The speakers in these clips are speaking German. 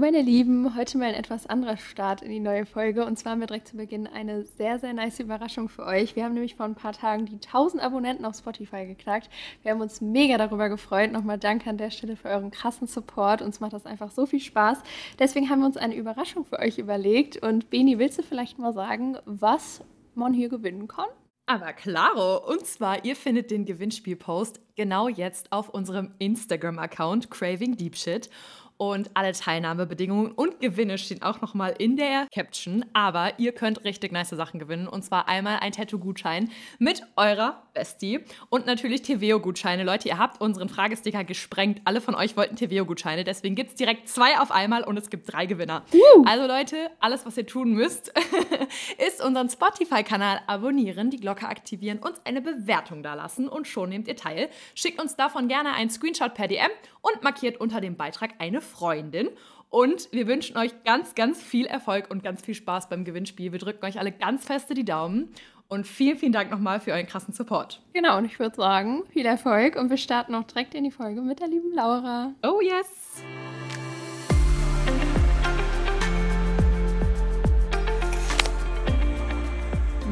Meine Lieben, heute mal ein etwas anderer Start in die neue Folge. Und zwar haben wir direkt zu Beginn eine sehr, sehr nice Überraschung für euch. Wir haben nämlich vor ein paar Tagen die 1000 Abonnenten auf Spotify geknackt. Wir haben uns mega darüber gefreut. Nochmal danke an der Stelle für euren krassen Support. Uns macht das einfach so viel Spaß. Deswegen haben wir uns eine Überraschung für euch überlegt. Und Beni, willst du vielleicht mal sagen, was man hier gewinnen kann? Aber klaro, und zwar, ihr findet den Gewinnspielpost genau jetzt auf unserem Instagram-Account Craving Deep Shit und alle Teilnahmebedingungen und Gewinne stehen auch nochmal in der Caption. Aber ihr könnt richtig nice Sachen gewinnen. Und zwar einmal ein Tattoo-Gutschein mit eurer Bestie und natürlich TVO-Gutscheine. Leute, ihr habt unseren Fragesticker gesprengt. Alle von euch wollten TVO-Gutscheine. Deswegen gibt es direkt zwei auf einmal und es gibt drei Gewinner. Uh. Also Leute, alles, was ihr tun müsst, ist unseren Spotify-Kanal abonnieren, die Glocke aktivieren, uns eine Bewertung dalassen und schon nehmt ihr teil. Schickt uns davon gerne einen Screenshot per DM und markiert unter dem Beitrag eine Freundin. Und wir wünschen euch ganz, ganz viel Erfolg und ganz viel Spaß beim Gewinnspiel. Wir drücken euch alle ganz feste die Daumen. Und vielen, vielen Dank nochmal für euren krassen Support. Genau, und ich würde sagen, viel Erfolg. Und wir starten auch direkt in die Folge mit der lieben Laura. Oh yes!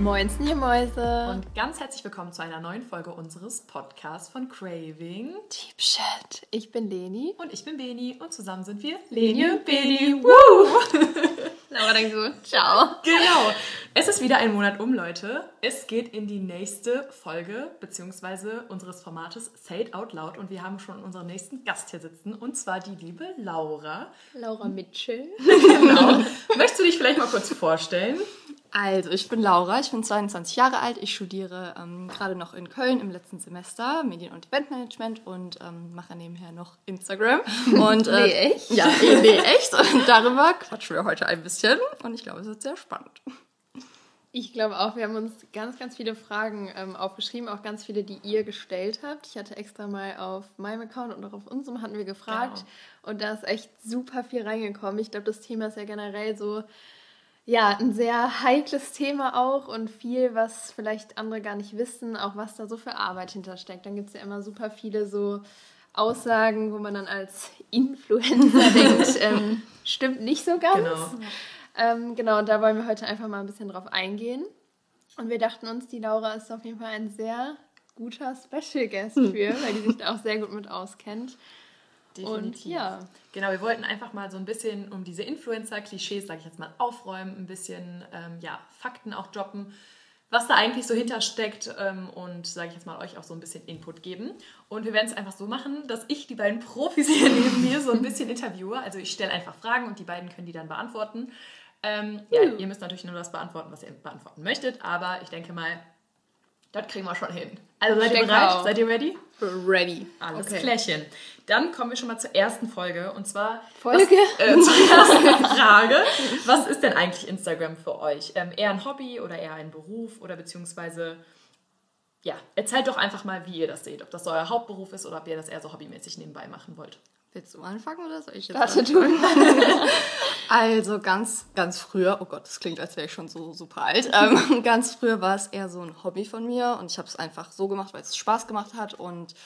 Moin, ihr Mäuse. Und ganz herzlich willkommen zu einer neuen Folge unseres Podcasts von Craving. Deep Shit. Ich bin Leni. Und ich bin Beni. Und zusammen sind wir Leni und Beni. Woo! Laura denkt so, ciao. Genau. Es ist wieder ein Monat um, Leute. Es geht in die nächste Folge, beziehungsweise unseres Formates Say It Out Loud. Und wir haben schon unseren nächsten Gast hier sitzen. Und zwar die liebe Laura. Laura Mitchell. genau. Möchtest du dich vielleicht mal kurz vorstellen? Also, ich bin Laura, ich bin 22 Jahre alt, ich studiere ähm, gerade noch in Köln im letzten Semester Medien- und Eventmanagement und ähm, mache nebenher noch Instagram. Und, äh, nee, echt? Ja, nee, echt. Und darüber quatschen wir heute ein bisschen und ich glaube, es wird sehr spannend. Ich glaube auch, wir haben uns ganz, ganz viele Fragen ähm, aufgeschrieben, auch ganz viele, die ihr gestellt habt. Ich hatte extra mal auf meinem Account und auch auf unserem hatten wir gefragt genau. und da ist echt super viel reingekommen. Ich glaube, das Thema ist ja generell so ja, ein sehr heikles Thema auch und viel, was vielleicht andere gar nicht wissen, auch was da so für Arbeit hintersteckt. Dann gibt es ja immer super viele so Aussagen, wo man dann als Influencer denkt, ähm, stimmt nicht so ganz. Genau. Ähm, genau, und da wollen wir heute einfach mal ein bisschen drauf eingehen. Und wir dachten uns, die Laura ist auf jeden Fall ein sehr guter Special Guest hm. für, weil die sich da auch sehr gut mit auskennt. Definitiv. Und ja. Genau, wir wollten einfach mal so ein bisschen um diese Influencer-Klischees, sage ich jetzt mal, aufräumen, ein bisschen ähm, ja, Fakten auch droppen, was da eigentlich so hintersteckt ähm, und, sage ich jetzt mal, euch auch so ein bisschen Input geben. Und wir werden es einfach so machen, dass ich die beiden Profis hier neben mir so ein bisschen interviewe. Also ich stelle einfach Fragen und die beiden können die dann beantworten. Ähm, ja, ihr müsst natürlich nur das beantworten, was ihr beantworten möchtet, aber ich denke mal, das kriegen wir schon hin. Also seid ihr bereit? Auch. Seid ihr ready? Ready. Alles okay. klärchen. Dann kommen wir schon mal zur ersten Folge und zwar Folge was, äh, zur ersten Frage. Was ist denn eigentlich Instagram für euch? Ähm, eher ein Hobby oder eher ein Beruf oder beziehungsweise ja, erzählt doch einfach mal, wie ihr das seht. Ob das so euer Hauptberuf ist oder ob ihr das eher so hobbymäßig nebenbei machen wollt. Willst du anfangen oder soll ich jetzt Warte? Du. also ganz, ganz früher, oh Gott, das klingt, als wäre ich schon so super alt. Ähm, ganz früher war es eher so ein Hobby von mir und ich habe es einfach so gemacht, weil es Spaß gemacht hat. Und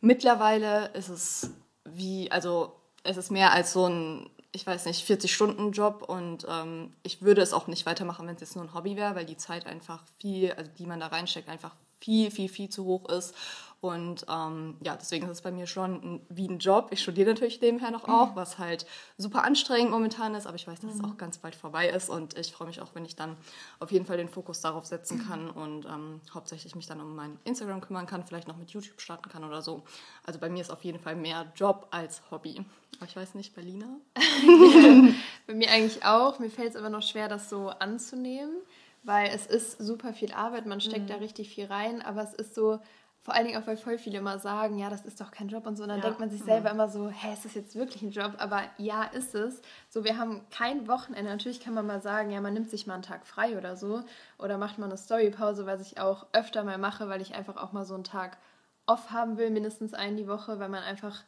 mittlerweile ist es wie, also es ist mehr als so ein, ich weiß nicht, 40-Stunden-Job und ähm, ich würde es auch nicht weitermachen, wenn es jetzt nur ein Hobby wäre, weil die Zeit einfach viel, also die man da reinsteckt, einfach viel, viel, viel zu hoch ist. Und ähm, ja, deswegen ist es bei mir schon ein, wie ein Job. Ich studiere natürlich nebenher noch auch, mhm. was halt super anstrengend momentan ist, aber ich weiß, dass mhm. es auch ganz bald vorbei ist und ich freue mich auch, wenn ich dann auf jeden Fall den Fokus darauf setzen kann und ähm, hauptsächlich mich dann um mein Instagram kümmern kann, vielleicht noch mit YouTube starten kann oder so. Also bei mir ist auf jeden Fall mehr Job als Hobby. Aber ich weiß nicht, Berliner? bei mir eigentlich auch. Mir fällt es aber noch schwer, das so anzunehmen weil es ist super viel Arbeit, man steckt mhm. da richtig viel rein, aber es ist so, vor allen Dingen auch, weil voll viele immer sagen, ja, das ist doch kein Job und so. Und dann ja. denkt man sich selber mhm. immer so, hä, ist das jetzt wirklich ein Job? Aber ja, ist es. So, wir haben kein Wochenende. Natürlich kann man mal sagen, ja, man nimmt sich mal einen Tag frei oder so. Oder macht mal eine Storypause, was ich auch öfter mal mache, weil ich einfach auch mal so einen Tag off haben will, mindestens einen die Woche, weil man einfach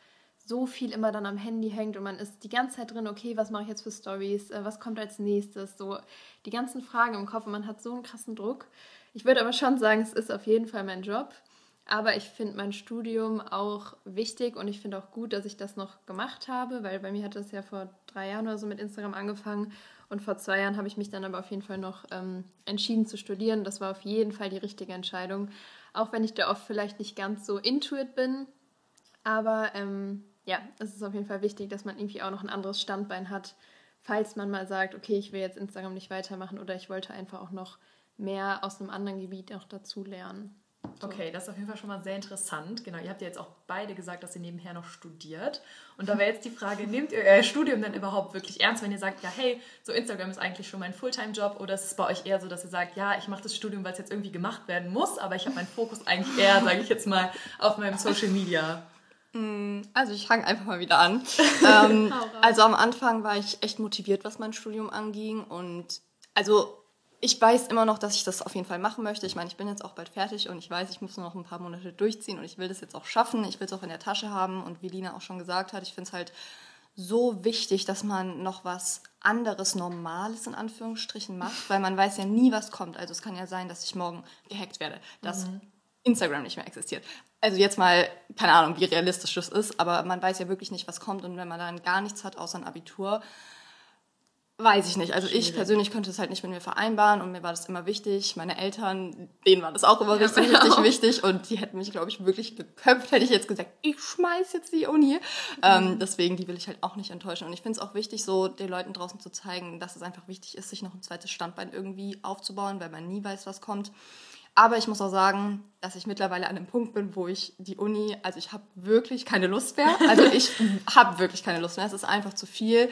so viel immer dann am Handy hängt und man ist die ganze Zeit drin, okay, was mache ich jetzt für Stories, äh, was kommt als nächstes, so die ganzen Fragen im Kopf und man hat so einen krassen Druck. Ich würde aber schon sagen, es ist auf jeden Fall mein Job. Aber ich finde mein Studium auch wichtig und ich finde auch gut, dass ich das noch gemacht habe, weil bei mir hat das ja vor drei Jahren oder so mit Instagram angefangen und vor zwei Jahren habe ich mich dann aber auf jeden Fall noch ähm, entschieden zu studieren. Das war auf jeden Fall die richtige Entscheidung, auch wenn ich da oft vielleicht nicht ganz so intuit bin. Aber ähm, ja, es ist auf jeden Fall wichtig, dass man irgendwie auch noch ein anderes Standbein hat, falls man mal sagt, okay, ich will jetzt Instagram nicht weitermachen oder ich wollte einfach auch noch mehr aus einem anderen Gebiet noch dazu lernen. So. Okay, das ist auf jeden Fall schon mal sehr interessant. Genau, ihr habt ja jetzt auch beide gesagt, dass ihr nebenher noch studiert. Und da wäre jetzt die Frage, nehmt ihr euer Studium denn überhaupt wirklich ernst, wenn ihr sagt, ja, hey, so Instagram ist eigentlich schon mein Fulltime-Job oder ist es bei euch eher so, dass ihr sagt, ja, ich mache das Studium, weil es jetzt irgendwie gemacht werden muss, aber ich habe meinen Fokus eigentlich eher, sage ich jetzt mal, auf meinem Social Media. Mm, also ich fange einfach mal wieder an. ähm, also am Anfang war ich echt motiviert, was mein Studium anging und also ich weiß immer noch, dass ich das auf jeden Fall machen möchte. Ich meine, ich bin jetzt auch bald fertig und ich weiß, ich muss nur noch ein paar Monate durchziehen und ich will das jetzt auch schaffen. Ich will es auch in der Tasche haben und wie Lina auch schon gesagt hat, ich finde es halt so wichtig, dass man noch was anderes, Normales in Anführungsstrichen macht, weil man weiß ja nie, was kommt. Also es kann ja sein, dass ich morgen gehackt werde, dass mhm. Instagram nicht mehr existiert. Also jetzt mal, keine Ahnung, wie realistisch das ist, aber man weiß ja wirklich nicht, was kommt und wenn man dann gar nichts hat außer ein Abitur, Weiß ich nicht. Also Schwierig. ich persönlich könnte es halt nicht mit mir vereinbaren und mir war das immer wichtig. Meine Eltern, denen war das auch immer ja, richtig, richtig wichtig und die hätten mich, glaube ich, wirklich geköpft, hätte ich jetzt gesagt, ich schmeiß jetzt die Uni. Ähm, mhm. Ähm, deswegen, die will ich halt auch nicht enttäuschen. Und ich finde es auch wichtig, so den Leuten draußen zu zeigen, dass es einfach wichtig ist, sich noch ein zweites Standbein irgendwie aufzubauen, weil man nie weiß, was kommt. Aber ich muss auch sagen, dass ich mittlerweile an einem Punkt bin, wo ich die Uni, also ich habe wirklich keine Lust mehr. Also ich habe wirklich keine Lust mehr. Es ist einfach zu viel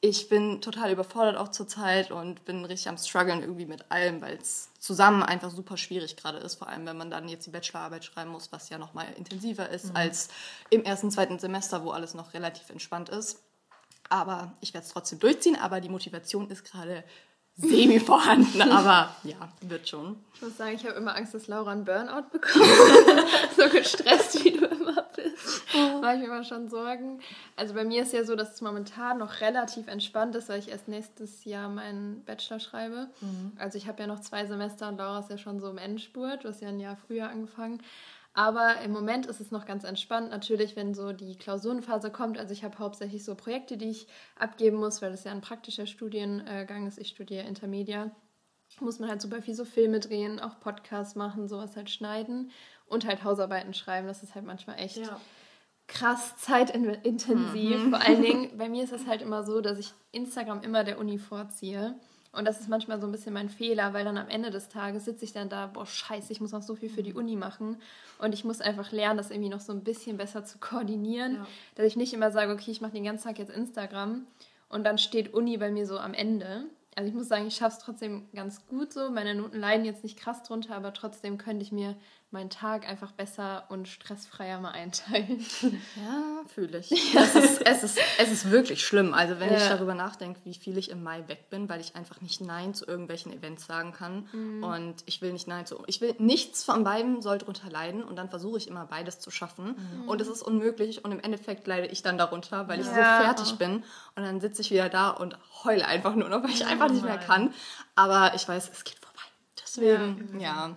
ich bin total überfordert auch zurzeit und bin richtig am struggeln irgendwie mit allem, weil es zusammen einfach super schwierig gerade ist, vor allem wenn man dann jetzt die Bachelorarbeit schreiben muss, was ja noch mal intensiver ist mhm. als im ersten, zweiten Semester, wo alles noch relativ entspannt ist. Aber ich werde es trotzdem durchziehen, aber die Motivation ist gerade semi vorhanden, aber ja, wird schon. Ich muss sagen, ich habe immer Angst, dass Laura einen Burnout bekommt. so gestresst, wie du immer. Mache ich mir immer schon Sorgen. Also bei mir ist ja so, dass es momentan noch relativ entspannt ist, weil ich erst nächstes Jahr meinen Bachelor schreibe. Mhm. Also ich habe ja noch zwei Semester und Laura ist ja schon so im Endspurt. Du hast ja ein Jahr früher angefangen. Aber im Moment ist es noch ganz entspannt. Natürlich, wenn so die Klausurenphase kommt. Also ich habe hauptsächlich so Projekte, die ich abgeben muss, weil das ja ein praktischer Studiengang ist. Ich studiere Intermedia. Muss man halt super viel so Filme drehen, auch Podcasts machen, sowas halt schneiden und halt Hausarbeiten schreiben. Das ist halt manchmal echt ja. krass zeitintensiv. Mhm. Vor allen Dingen, bei mir ist es halt immer so, dass ich Instagram immer der Uni vorziehe. Und das ist manchmal so ein bisschen mein Fehler, weil dann am Ende des Tages sitze ich dann da, boah, scheiße, ich muss noch so viel für die Uni machen. Und ich muss einfach lernen, das irgendwie noch so ein bisschen besser zu koordinieren. Ja. Dass ich nicht immer sage, okay, ich mache den ganzen Tag jetzt Instagram und dann steht Uni bei mir so am Ende. Also ich muss sagen, ich schaffe es trotzdem ganz gut so. Meine Noten leiden jetzt nicht krass drunter, aber trotzdem könnte ich mir meinen Tag einfach besser und stressfreier mal einteilen. Ja, fühle ich. Es ist, es, ist, es ist wirklich schlimm. Also wenn ja. ich darüber nachdenke, wie viel ich im Mai weg bin, weil ich einfach nicht Nein zu irgendwelchen Events sagen kann. Mhm. Und ich will nicht Nein zu... Ich will... Nichts von beiden soll darunter leiden. Und dann versuche ich immer beides zu schaffen. Mhm. Und es ist unmöglich. Und im Endeffekt leide ich dann darunter, weil ich ja. so fertig bin. Und dann sitze ich wieder da und heule einfach nur noch, weil ich einfach nicht mehr kann. Aber ich weiß, es geht vorbei. Deswegen, ja.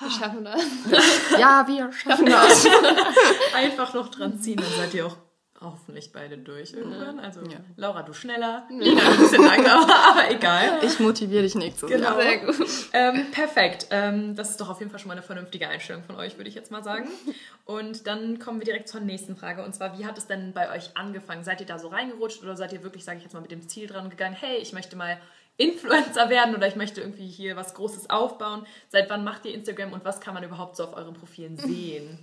ja. Wir schaffen das. Ja, wir schaffen das. Einfach noch dran ziehen, dann seid ihr auch hoffentlich beide durch irgendwann. Also ja. Laura, du schneller, Nina ein bisschen langsamer, aber egal. Ich motiviere dich nicht so genau. sehr. gut. Ähm, perfekt. Ähm, das ist doch auf jeden Fall schon mal eine vernünftige Einstellung von euch, würde ich jetzt mal sagen. Und dann kommen wir direkt zur nächsten Frage. Und zwar, wie hat es denn bei euch angefangen? Seid ihr da so reingerutscht oder seid ihr wirklich, sage ich jetzt mal, mit dem Ziel dran gegangen, hey, ich möchte mal Influencer werden oder ich möchte irgendwie hier was Großes aufbauen. Seit wann macht ihr Instagram und was kann man überhaupt so auf euren Profilen sehen?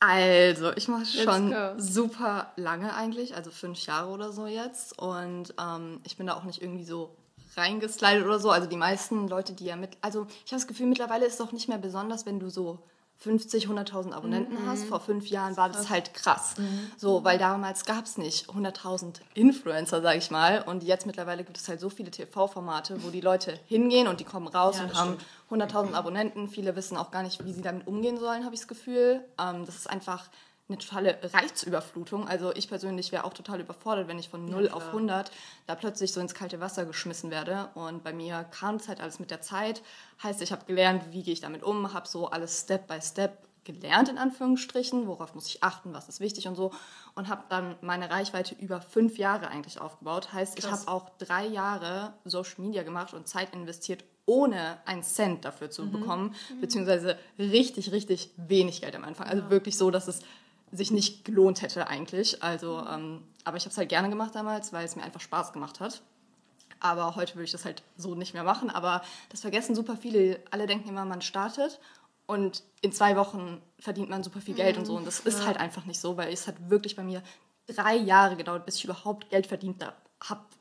Also, ich mache schon super lange eigentlich, also fünf Jahre oder so jetzt. Und ähm, ich bin da auch nicht irgendwie so reingeslidet oder so. Also die meisten Leute, die ja mit... Also ich habe das Gefühl, mittlerweile ist es doch nicht mehr besonders, wenn du so 50, 100.000 Abonnenten mhm. hast. Vor fünf Jahren war das halt krass. Mhm. So, weil damals gab es nicht 100.000 Influencer, sag ich mal. Und jetzt mittlerweile gibt es halt so viele TV-Formate, wo die Leute hingehen und die kommen raus ja, und haben 100.000 Abonnenten. Viele wissen auch gar nicht, wie sie damit umgehen sollen, habe ich das Gefühl. Ähm, das ist einfach eine totale Reizüberflutung. Also ich persönlich wäre auch total überfordert, wenn ich von 0 ja, auf 100 da plötzlich so ins kalte Wasser geschmissen werde. Und bei mir kam es halt alles mit der Zeit. Heißt, ich habe gelernt, wie gehe ich damit um, habe so alles Step by Step gelernt, in Anführungsstrichen, worauf muss ich achten, was ist wichtig und so. Und habe dann meine Reichweite über fünf Jahre eigentlich aufgebaut. Heißt, Krass. ich habe auch drei Jahre Social Media gemacht und Zeit investiert, ohne einen Cent dafür zu mhm. bekommen, mhm. beziehungsweise richtig, richtig wenig Geld am Anfang. Also ja. wirklich so, dass es sich nicht gelohnt hätte eigentlich. Also, ähm, aber ich habe es halt gerne gemacht damals, weil es mir einfach Spaß gemacht hat. Aber heute würde ich das halt so nicht mehr machen. Aber das vergessen super viele. Alle denken immer, man startet und in zwei Wochen verdient man super viel Geld mhm. und so. Und das ist halt einfach nicht so, weil es hat wirklich bei mir drei Jahre gedauert, bis ich überhaupt Geld verdient habe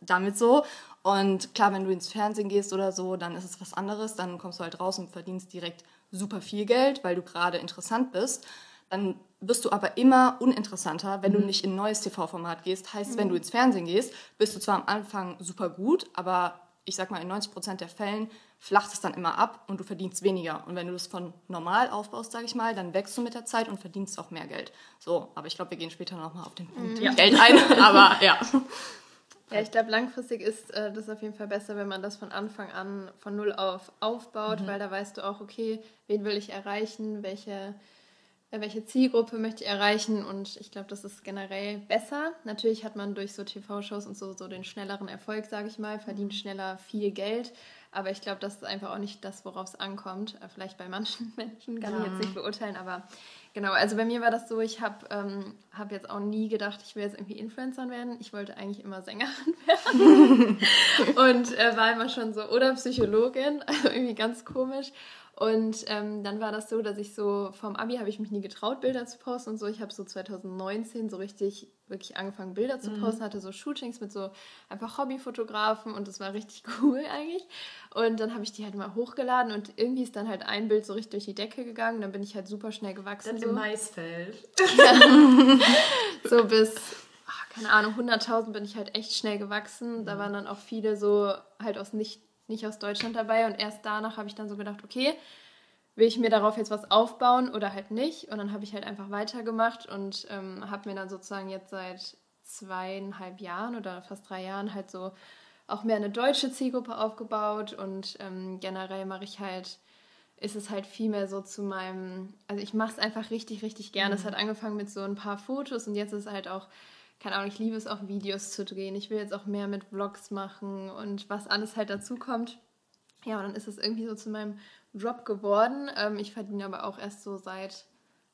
damit so. Und klar, wenn du ins Fernsehen gehst oder so, dann ist es was anderes. Dann kommst du halt raus und verdienst direkt super viel Geld, weil du gerade interessant bist. Dann wirst du aber immer uninteressanter, wenn mhm. du nicht in ein neues TV-Format gehst. Heißt, mhm. wenn du ins Fernsehen gehst, bist du zwar am Anfang super gut, aber ich sag mal, in 90 Prozent der Fällen flacht es dann immer ab und du verdienst weniger. Und wenn du das von normal aufbaust, sage ich mal, dann wächst du mit der Zeit und verdienst auch mehr Geld. So, aber ich glaube, wir gehen später nochmal auf den Punkt mhm. Geld ein. aber ja. Ja, ich glaube, langfristig ist äh, das auf jeden Fall besser, wenn man das von Anfang an von null auf aufbaut, mhm. weil da weißt du auch, okay, wen will ich erreichen, welche welche Zielgruppe möchte ich erreichen und ich glaube, das ist generell besser. Natürlich hat man durch so TV-Shows und so, so den schnelleren Erfolg, sage ich mal, verdient schneller viel Geld, aber ich glaube, das ist einfach auch nicht das, worauf es ankommt. Äh, vielleicht bei manchen Menschen kann ja. ich jetzt nicht beurteilen, aber genau, also bei mir war das so, ich habe ähm, hab jetzt auch nie gedacht, ich will jetzt irgendwie Influencer werden. Ich wollte eigentlich immer Sängerin werden und äh, war immer schon so, oder Psychologin, also irgendwie ganz komisch. Und ähm, dann war das so, dass ich so vom Abi habe ich mich nie getraut, Bilder zu posten und so. Ich habe so 2019 so richtig wirklich angefangen, Bilder zu mhm. posten, mhm. hatte so Shootings mit so einfach Hobbyfotografen und das war richtig cool eigentlich. Und dann habe ich die halt mal hochgeladen und irgendwie ist dann halt ein Bild so richtig durch die Decke gegangen. Dann bin ich halt super schnell gewachsen. Dann so. im Maisfeld. so bis ach, keine Ahnung, 100.000 bin ich halt echt schnell gewachsen. Da mhm. waren dann auch viele so halt aus nicht nicht aus Deutschland dabei und erst danach habe ich dann so gedacht, okay, will ich mir darauf jetzt was aufbauen oder halt nicht? Und dann habe ich halt einfach weitergemacht und ähm, habe mir dann sozusagen jetzt seit zweieinhalb Jahren oder fast drei Jahren halt so auch mehr eine deutsche Zielgruppe aufgebaut und ähm, generell mache ich halt, ist es halt viel mehr so zu meinem, also ich mache es einfach richtig, richtig gerne. Es mhm. hat angefangen mit so ein paar Fotos und jetzt ist es halt auch keine Ahnung, ich liebe es auch Videos zu drehen. Ich will jetzt auch mehr mit Vlogs machen und was alles halt dazu kommt. Ja, und dann ist es irgendwie so zu meinem Job geworden. Ähm, ich verdiene aber auch erst so seit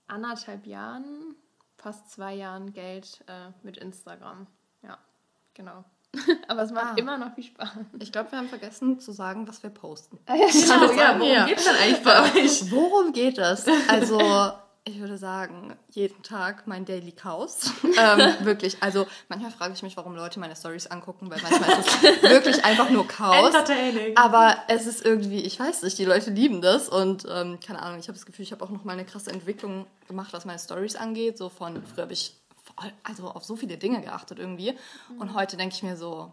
anderthalb Jahren, fast zwei Jahren Geld äh, mit Instagram. Ja, genau. Aber es macht ah. immer noch viel Spaß. Ich glaube, wir haben vergessen zu sagen, was wir posten. Ah, ja, genau. ja, worum ja. geht es denn eigentlich bei euch? Worum geht das? Also, ich würde sagen, jeden Tag mein Daily Chaos. ähm, wirklich, also manchmal frage ich mich, warum Leute meine Stories angucken, weil manchmal ist es wirklich einfach nur Chaos. Entertaining. Aber es ist irgendwie, ich weiß nicht, die Leute lieben das und ähm, keine Ahnung, ich habe das Gefühl, ich habe auch noch mal eine krasse Entwicklung gemacht, was meine Stories angeht. So von, früher habe ich voll, also auf so viele Dinge geachtet irgendwie mhm. und heute denke ich mir so,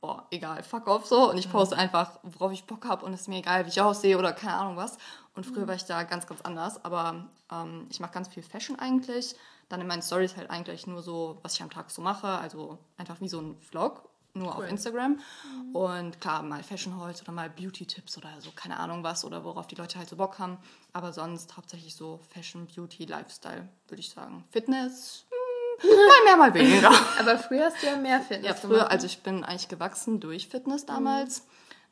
boah, egal, fuck off so. Und ich poste mhm. einfach, worauf ich Bock habe und es ist mir egal, wie ich aussehe oder keine Ahnung was. Und früher war ich da ganz, ganz anders. Aber ähm, ich mache ganz viel Fashion eigentlich. Dann in meinen Stories halt eigentlich nur so, was ich am Tag so mache. Also einfach wie so ein Vlog, nur cool. auf Instagram. Mhm. Und klar, mal Fashion Hauls oder mal Beauty-Tipps oder so, keine Ahnung was. Oder worauf die Leute halt so Bock haben. Aber sonst hauptsächlich so Fashion, Beauty, Lifestyle, würde ich sagen. Fitness, Mal mehr, mal weniger. Aber früher hast du ja mehr Fitness Ja, früher, gemacht. also ich bin eigentlich gewachsen durch Fitness damals. Mhm.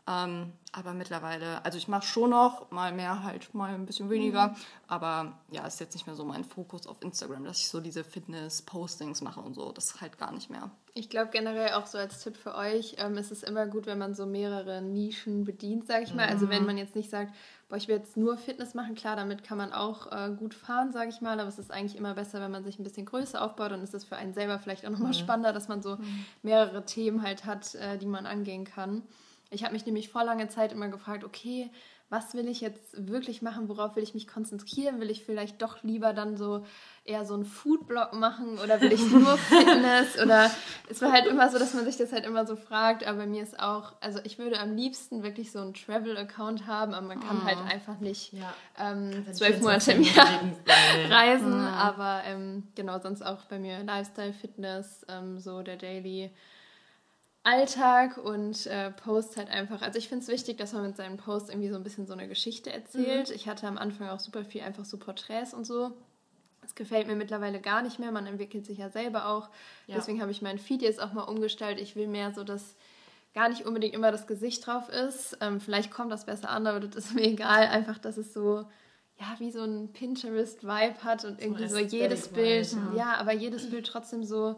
Ähm, aber mittlerweile, also ich mache schon noch mal mehr, halt mal ein bisschen weniger. Mhm. Aber ja, ist jetzt nicht mehr so mein Fokus auf Instagram, dass ich so diese Fitness-Postings mache und so. Das ist halt gar nicht mehr. Ich glaube generell auch so als Tipp für euch, ähm, ist es immer gut, wenn man so mehrere Nischen bedient, sage ich mal. Mhm. Also wenn mhm. man jetzt nicht sagt, boah, ich will jetzt nur Fitness machen, klar, damit kann man auch äh, gut fahren, sage ich mal. Aber es ist eigentlich immer besser, wenn man sich ein bisschen größer aufbaut und es ist für einen selber vielleicht auch nochmal mhm. spannender, dass man so mhm. mehrere Themen halt hat, äh, die man angehen kann. Ich habe mich nämlich vor langer Zeit immer gefragt, okay, was will ich jetzt wirklich machen, worauf will ich mich konzentrieren? Will ich vielleicht doch lieber dann so eher so einen Foodblog machen oder will ich nur Fitness? oder es war halt immer so, dass man sich das halt immer so fragt, aber mir ist auch, also ich würde am liebsten wirklich so einen Travel-Account haben, aber man kann oh. halt einfach nicht ja. ähm, zwölf Monate im Jahr reisen, mhm. aber ähm, genau, sonst auch bei mir Lifestyle, Fitness, ähm, so der Daily Alltag und äh, Post halt einfach. Also ich finde es wichtig, dass man mit seinen Posts irgendwie so ein bisschen so eine Geschichte erzählt. Mhm. Ich hatte am Anfang auch super viel einfach so Porträts und so. Das gefällt mir mittlerweile gar nicht mehr. Man entwickelt sich ja selber auch. Ja. Deswegen habe ich meinen Feed jetzt auch mal umgestellt. Ich will mehr so, dass gar nicht unbedingt immer das Gesicht drauf ist. Ähm, vielleicht kommt das besser an, aber das ist mir egal. Einfach, dass es so ja, wie so ein Pinterest-Vibe hat und irgendwie so, so jedes Bild, ja. ja. aber jedes Bild trotzdem so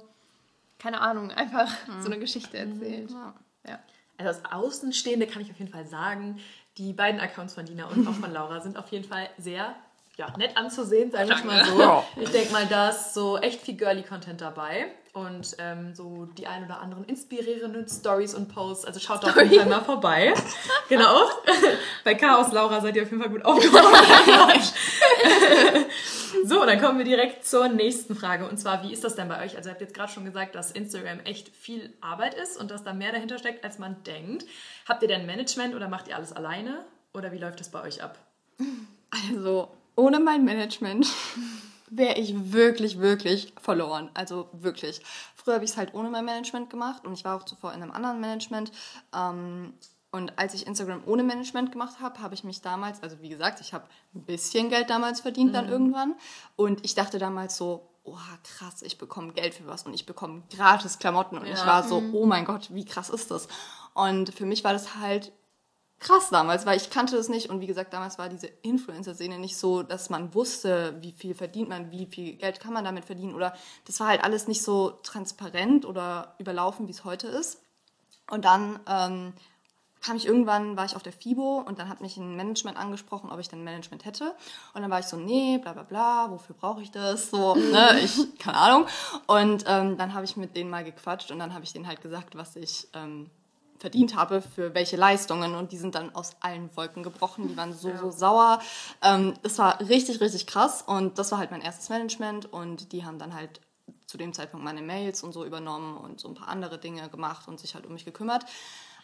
keine Ahnung, einfach mhm. so eine Geschichte erzählt. Ja. ja. Also als Außenstehende kann ich auf jeden Fall sagen, die beiden Accounts von Dina und auch von Laura sind auf jeden Fall sehr ja, nett anzusehen, sage ich mal so. Ich denke mal, da ist so echt viel Girly-Content dabei und ähm, so die ein oder anderen inspirierenden Stories und Posts. Also schaut da auf jeden Fall mal vorbei. genau. Bei Chaos Laura seid ihr auf jeden Fall gut aufgehoben. so, dann kommen wir direkt zur nächsten Frage. Und zwar, wie ist das denn bei euch? Also ihr habt jetzt gerade schon gesagt, dass Instagram echt viel Arbeit ist und dass da mehr dahinter steckt, als man denkt. Habt ihr denn Management oder macht ihr alles alleine? Oder wie läuft das bei euch ab? Also, ohne mein Management wäre ich wirklich, wirklich verloren. Also wirklich. Früher habe ich es halt ohne mein Management gemacht und ich war auch zuvor in einem anderen Management. Ähm, und als ich Instagram ohne Management gemacht habe, habe ich mich damals, also wie gesagt, ich habe ein bisschen Geld damals verdient mhm. dann irgendwann. Und ich dachte damals so, oh krass, ich bekomme Geld für was und ich bekomme gratis Klamotten. Und ja. ich war so, mhm. oh mein Gott, wie krass ist das? Und für mich war das halt krass damals, weil ich kannte es nicht und wie gesagt, damals war diese Influencer-Szene nicht so, dass man wusste, wie viel verdient man, wie viel Geld kann man damit verdienen oder das war halt alles nicht so transparent oder überlaufen, wie es heute ist. Und dann ähm, kam ich irgendwann, war ich auf der FIBO und dann hat mich ein Management angesprochen, ob ich dann Management hätte. Und dann war ich so, nee, bla bla bla, wofür brauche ich das? So, ne, ich, keine Ahnung. Und ähm, dann habe ich mit denen mal gequatscht und dann habe ich denen halt gesagt, was ich ähm, verdient habe für welche Leistungen und die sind dann aus allen Wolken gebrochen, die waren so, ja. so sauer. Ähm, das war richtig, richtig krass und das war halt mein erstes Management und die haben dann halt zu dem Zeitpunkt meine Mails und so übernommen und so ein paar andere Dinge gemacht und sich halt um mich gekümmert.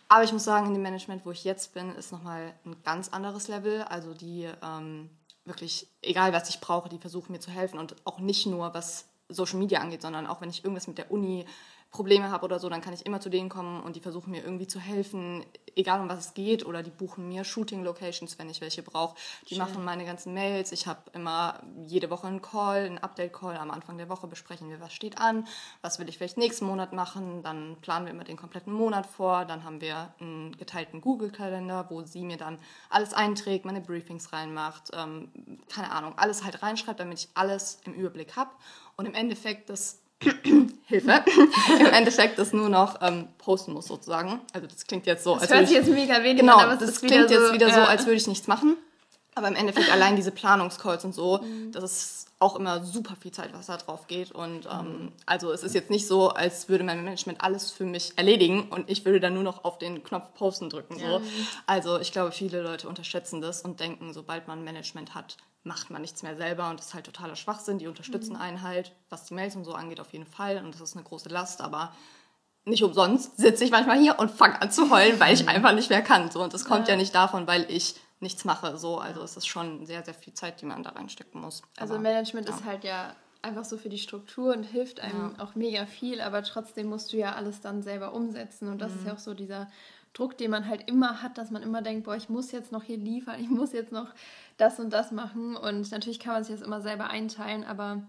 Aber ich muss sagen, in dem Management, wo ich jetzt bin, ist nochmal ein ganz anderes Level. Also die ähm, wirklich, egal was ich brauche, die versuchen mir zu helfen und auch nicht nur was Social Media angeht, sondern auch wenn ich irgendwas mit der Uni Probleme habe oder so, dann kann ich immer zu denen kommen und die versuchen mir irgendwie zu helfen, egal um was es geht, oder die buchen mir Shooting-Locations, wenn ich welche brauche. Die Schön. machen meine ganzen Mails. Ich habe immer jede Woche einen Call, einen Update-Call. Am Anfang der Woche besprechen wir, was steht an, was will ich vielleicht nächsten Monat machen. Dann planen wir immer den kompletten Monat vor. Dann haben wir einen geteilten Google-Kalender, wo sie mir dann alles einträgt, meine Briefings reinmacht, ähm, keine Ahnung, alles halt reinschreibt, damit ich alles im Überblick habe. Und im Endeffekt das Hilfe, im Endeffekt das nur noch ähm, posten muss sozusagen. Also das klingt jetzt so, das als hört sich jetzt mega wenig genau, an, aber es das klingt jetzt so, wieder ja. so, als würde ich nichts machen. Aber im Endeffekt allein diese Planungscalls und so, mhm. das ist auch immer super viel Zeit, was da drauf geht. Und ähm, mhm. also es ist jetzt nicht so, als würde mein Management alles für mich erledigen und ich würde dann nur noch auf den Knopf Posten drücken. So. Mhm. Also ich glaube, viele Leute unterschätzen das und denken, sobald man Management hat, macht man nichts mehr selber und das ist halt totaler Schwachsinn. Die unterstützen mhm. einen halt, was die Mails und so angeht, auf jeden Fall. Und das ist eine große Last, aber nicht umsonst sitze ich manchmal hier und fange an zu heulen, weil ich mhm. einfach nicht mehr kann. So. Und das kommt ja. ja nicht davon, weil ich nichts mache. So. Also es ist schon sehr, sehr viel Zeit, die man da reinstecken muss. Also aber, Management ja. ist halt ja einfach so für die Struktur und hilft einem ja. auch mega viel, aber trotzdem musst du ja alles dann selber umsetzen. Und das mhm. ist ja auch so dieser Druck, den man halt immer hat, dass man immer denkt, boah, ich muss jetzt noch hier liefern, ich muss jetzt noch das und das machen. Und natürlich kann man sich das immer selber einteilen, aber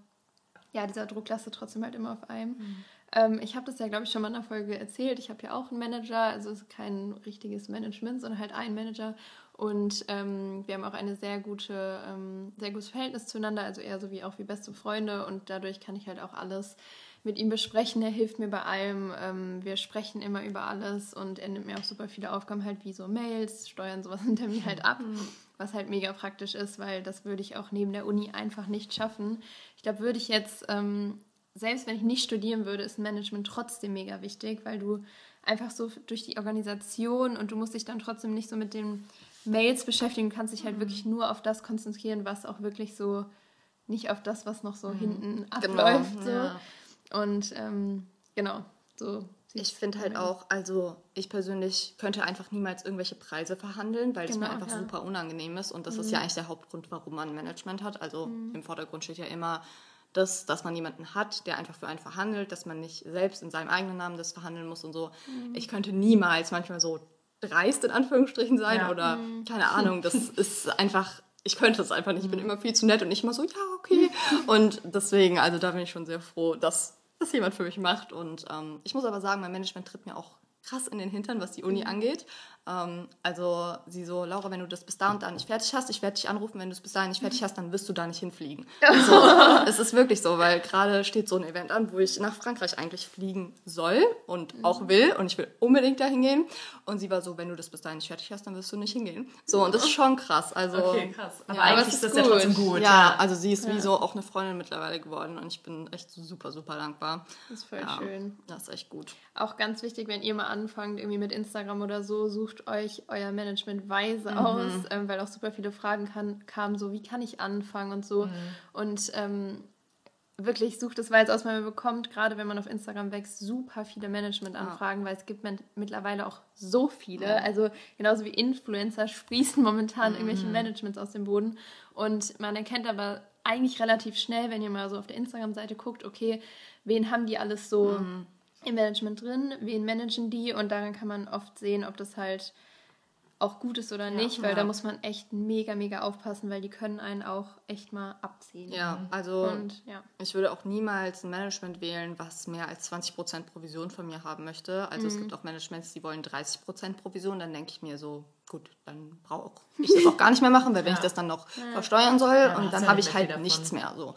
ja, dieser Druck lastet trotzdem halt immer auf einem. Mhm. Ähm, ich habe das ja, glaube ich, schon mal in einer Folge erzählt. Ich habe ja auch einen Manager, also es ist kein richtiges Management, sondern halt ein Manager. Und ähm, wir haben auch eine sehr gute, ähm, sehr gutes Verhältnis zueinander, also eher so wie auch wie beste Freunde. Und dadurch kann ich halt auch alles mit ihm besprechen. Er hilft mir bei allem. Ähm, wir sprechen immer über alles und er nimmt mir auch super viele Aufgaben halt wie so Mails, Steuern, sowas hinter mir halt ab. Mhm. Was halt mega praktisch ist, weil das würde ich auch neben der Uni einfach nicht schaffen. Ich glaube, würde ich jetzt, ähm, selbst wenn ich nicht studieren würde, ist Management trotzdem mega wichtig, weil du einfach so durch die Organisation und du musst dich dann trotzdem nicht so mit den Mails beschäftigen, du kannst dich halt mhm. wirklich nur auf das konzentrieren, was auch wirklich so, nicht auf das, was noch so mhm. hinten genau, abläuft. Genau, so. Ja. Und ähm, genau, so. Ich finde halt auch, also ich persönlich könnte einfach niemals irgendwelche Preise verhandeln, weil es genau, mir einfach ja. super unangenehm ist. Und das mhm. ist ja eigentlich der Hauptgrund, warum man Management hat. Also mhm. im Vordergrund steht ja immer das, dass man jemanden hat, der einfach für einen verhandelt, dass man nicht selbst in seinem eigenen Namen das verhandeln muss und so. Mhm. Ich könnte niemals manchmal so dreist in Anführungsstrichen sein ja. oder mhm. keine Ahnung, das ist einfach, ich könnte es einfach nicht. Ich bin mhm. immer viel zu nett und nicht immer so, ja, okay. Und deswegen, also da bin ich schon sehr froh, dass das jemand für mich macht. Und ähm, ich muss aber sagen, mein Management tritt mir auch krass in den Hintern, was die Uni mhm. angeht. Ähm, also sie so, Laura, wenn du das bis da und da nicht fertig hast, ich werde dich anrufen, wenn du es bis dahin nicht fertig hast, dann wirst du da nicht hinfliegen. Also, es ist wirklich so, weil gerade steht so ein Event an, wo ich nach Frankreich eigentlich fliegen soll und mhm. auch will und ich will unbedingt da hingehen. Und sie war so, wenn du das bis dahin nicht fertig hast, dann wirst du nicht hingehen. So, und das ist schon krass. Also, okay, krass. Aber ja, eigentlich ist das gut. ja trotzdem gut. Ja, ja, also sie ist ja. wie so auch eine Freundin mittlerweile geworden und ich bin echt super, super dankbar. Das ist voll ja, schön. Das ist echt gut. Auch ganz wichtig, wenn ihr mal anfangt, irgendwie mit Instagram oder so, sucht euch euer Management weise mhm. aus, ähm, weil auch super viele Fragen kann, kamen, so wie kann ich anfangen und so. Mhm. Und ähm, wirklich sucht es weise aus, weil man bekommt, gerade wenn man auf Instagram wächst, super viele Management-Anfragen, ja. weil es gibt mittlerweile auch so viele. Ja. Also genauso wie Influencer sprießen momentan mhm. irgendwelche Managements aus dem Boden. Und man erkennt aber eigentlich relativ schnell, wenn ihr mal so auf der Instagram-Seite guckt, okay, wen haben die alles so mhm im Management drin, wen managen die und daran kann man oft sehen, ob das halt auch gut ist oder nicht, ja, weil ja. da muss man echt mega, mega aufpassen, weil die können einen auch echt mal abziehen. Ja, also und, ja. ich würde auch niemals ein Management wählen, was mehr als 20% Provision von mir haben möchte. Also mhm. es gibt auch Managements, die wollen 30% Provision, dann denke ich mir so, gut, dann brauche ich das auch gar nicht mehr machen, weil wenn ich das dann noch versteuern soll und dann habe ich halt nichts mehr. So.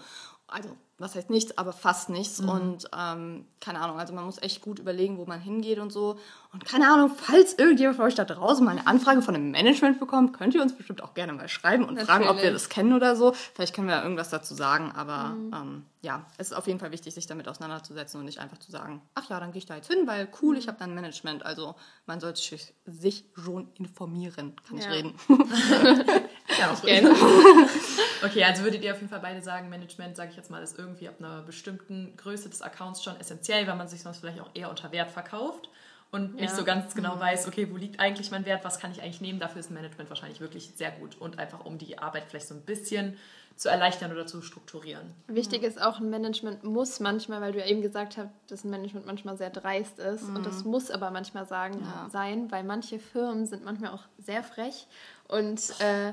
Also was heißt nichts, aber fast nichts. Mhm. Und ähm, keine Ahnung, also man muss echt gut überlegen, wo man hingeht und so. Und keine Ahnung, falls irgendjemand von euch da draußen mal eine Anfrage von einem Management bekommt, könnt ihr uns bestimmt auch gerne mal schreiben und Natürlich. fragen, ob wir das kennen oder so. Vielleicht können wir ja irgendwas dazu sagen, aber mhm. ähm, ja, es ist auf jeden Fall wichtig, sich damit auseinanderzusetzen und nicht einfach zu sagen, ach ja, dann gehe ich da jetzt hin, weil cool, mhm. ich habe da ein Management. Also man sollte sich schon informieren, kann ja. ich reden. ja, auch gerne. okay, also würdet ihr auf jeden Fall beide sagen, Management, sage ich jetzt mal, ist irgendwie ab einer bestimmten Größe des Accounts schon essentiell, weil man sich sonst vielleicht auch eher unter Wert verkauft und nicht ja. so ganz genau mhm. weiß, okay, wo liegt eigentlich mein Wert, was kann ich eigentlich nehmen. Dafür ist ein Management wahrscheinlich wirklich sehr gut und einfach um die Arbeit vielleicht so ein bisschen zu erleichtern oder zu strukturieren. Wichtig ist auch, ein Management muss manchmal, weil du ja eben gesagt hast, dass ein Management manchmal sehr dreist ist mhm. und das muss aber manchmal sagen, ja. sein, weil manche Firmen sind manchmal auch sehr frech und äh,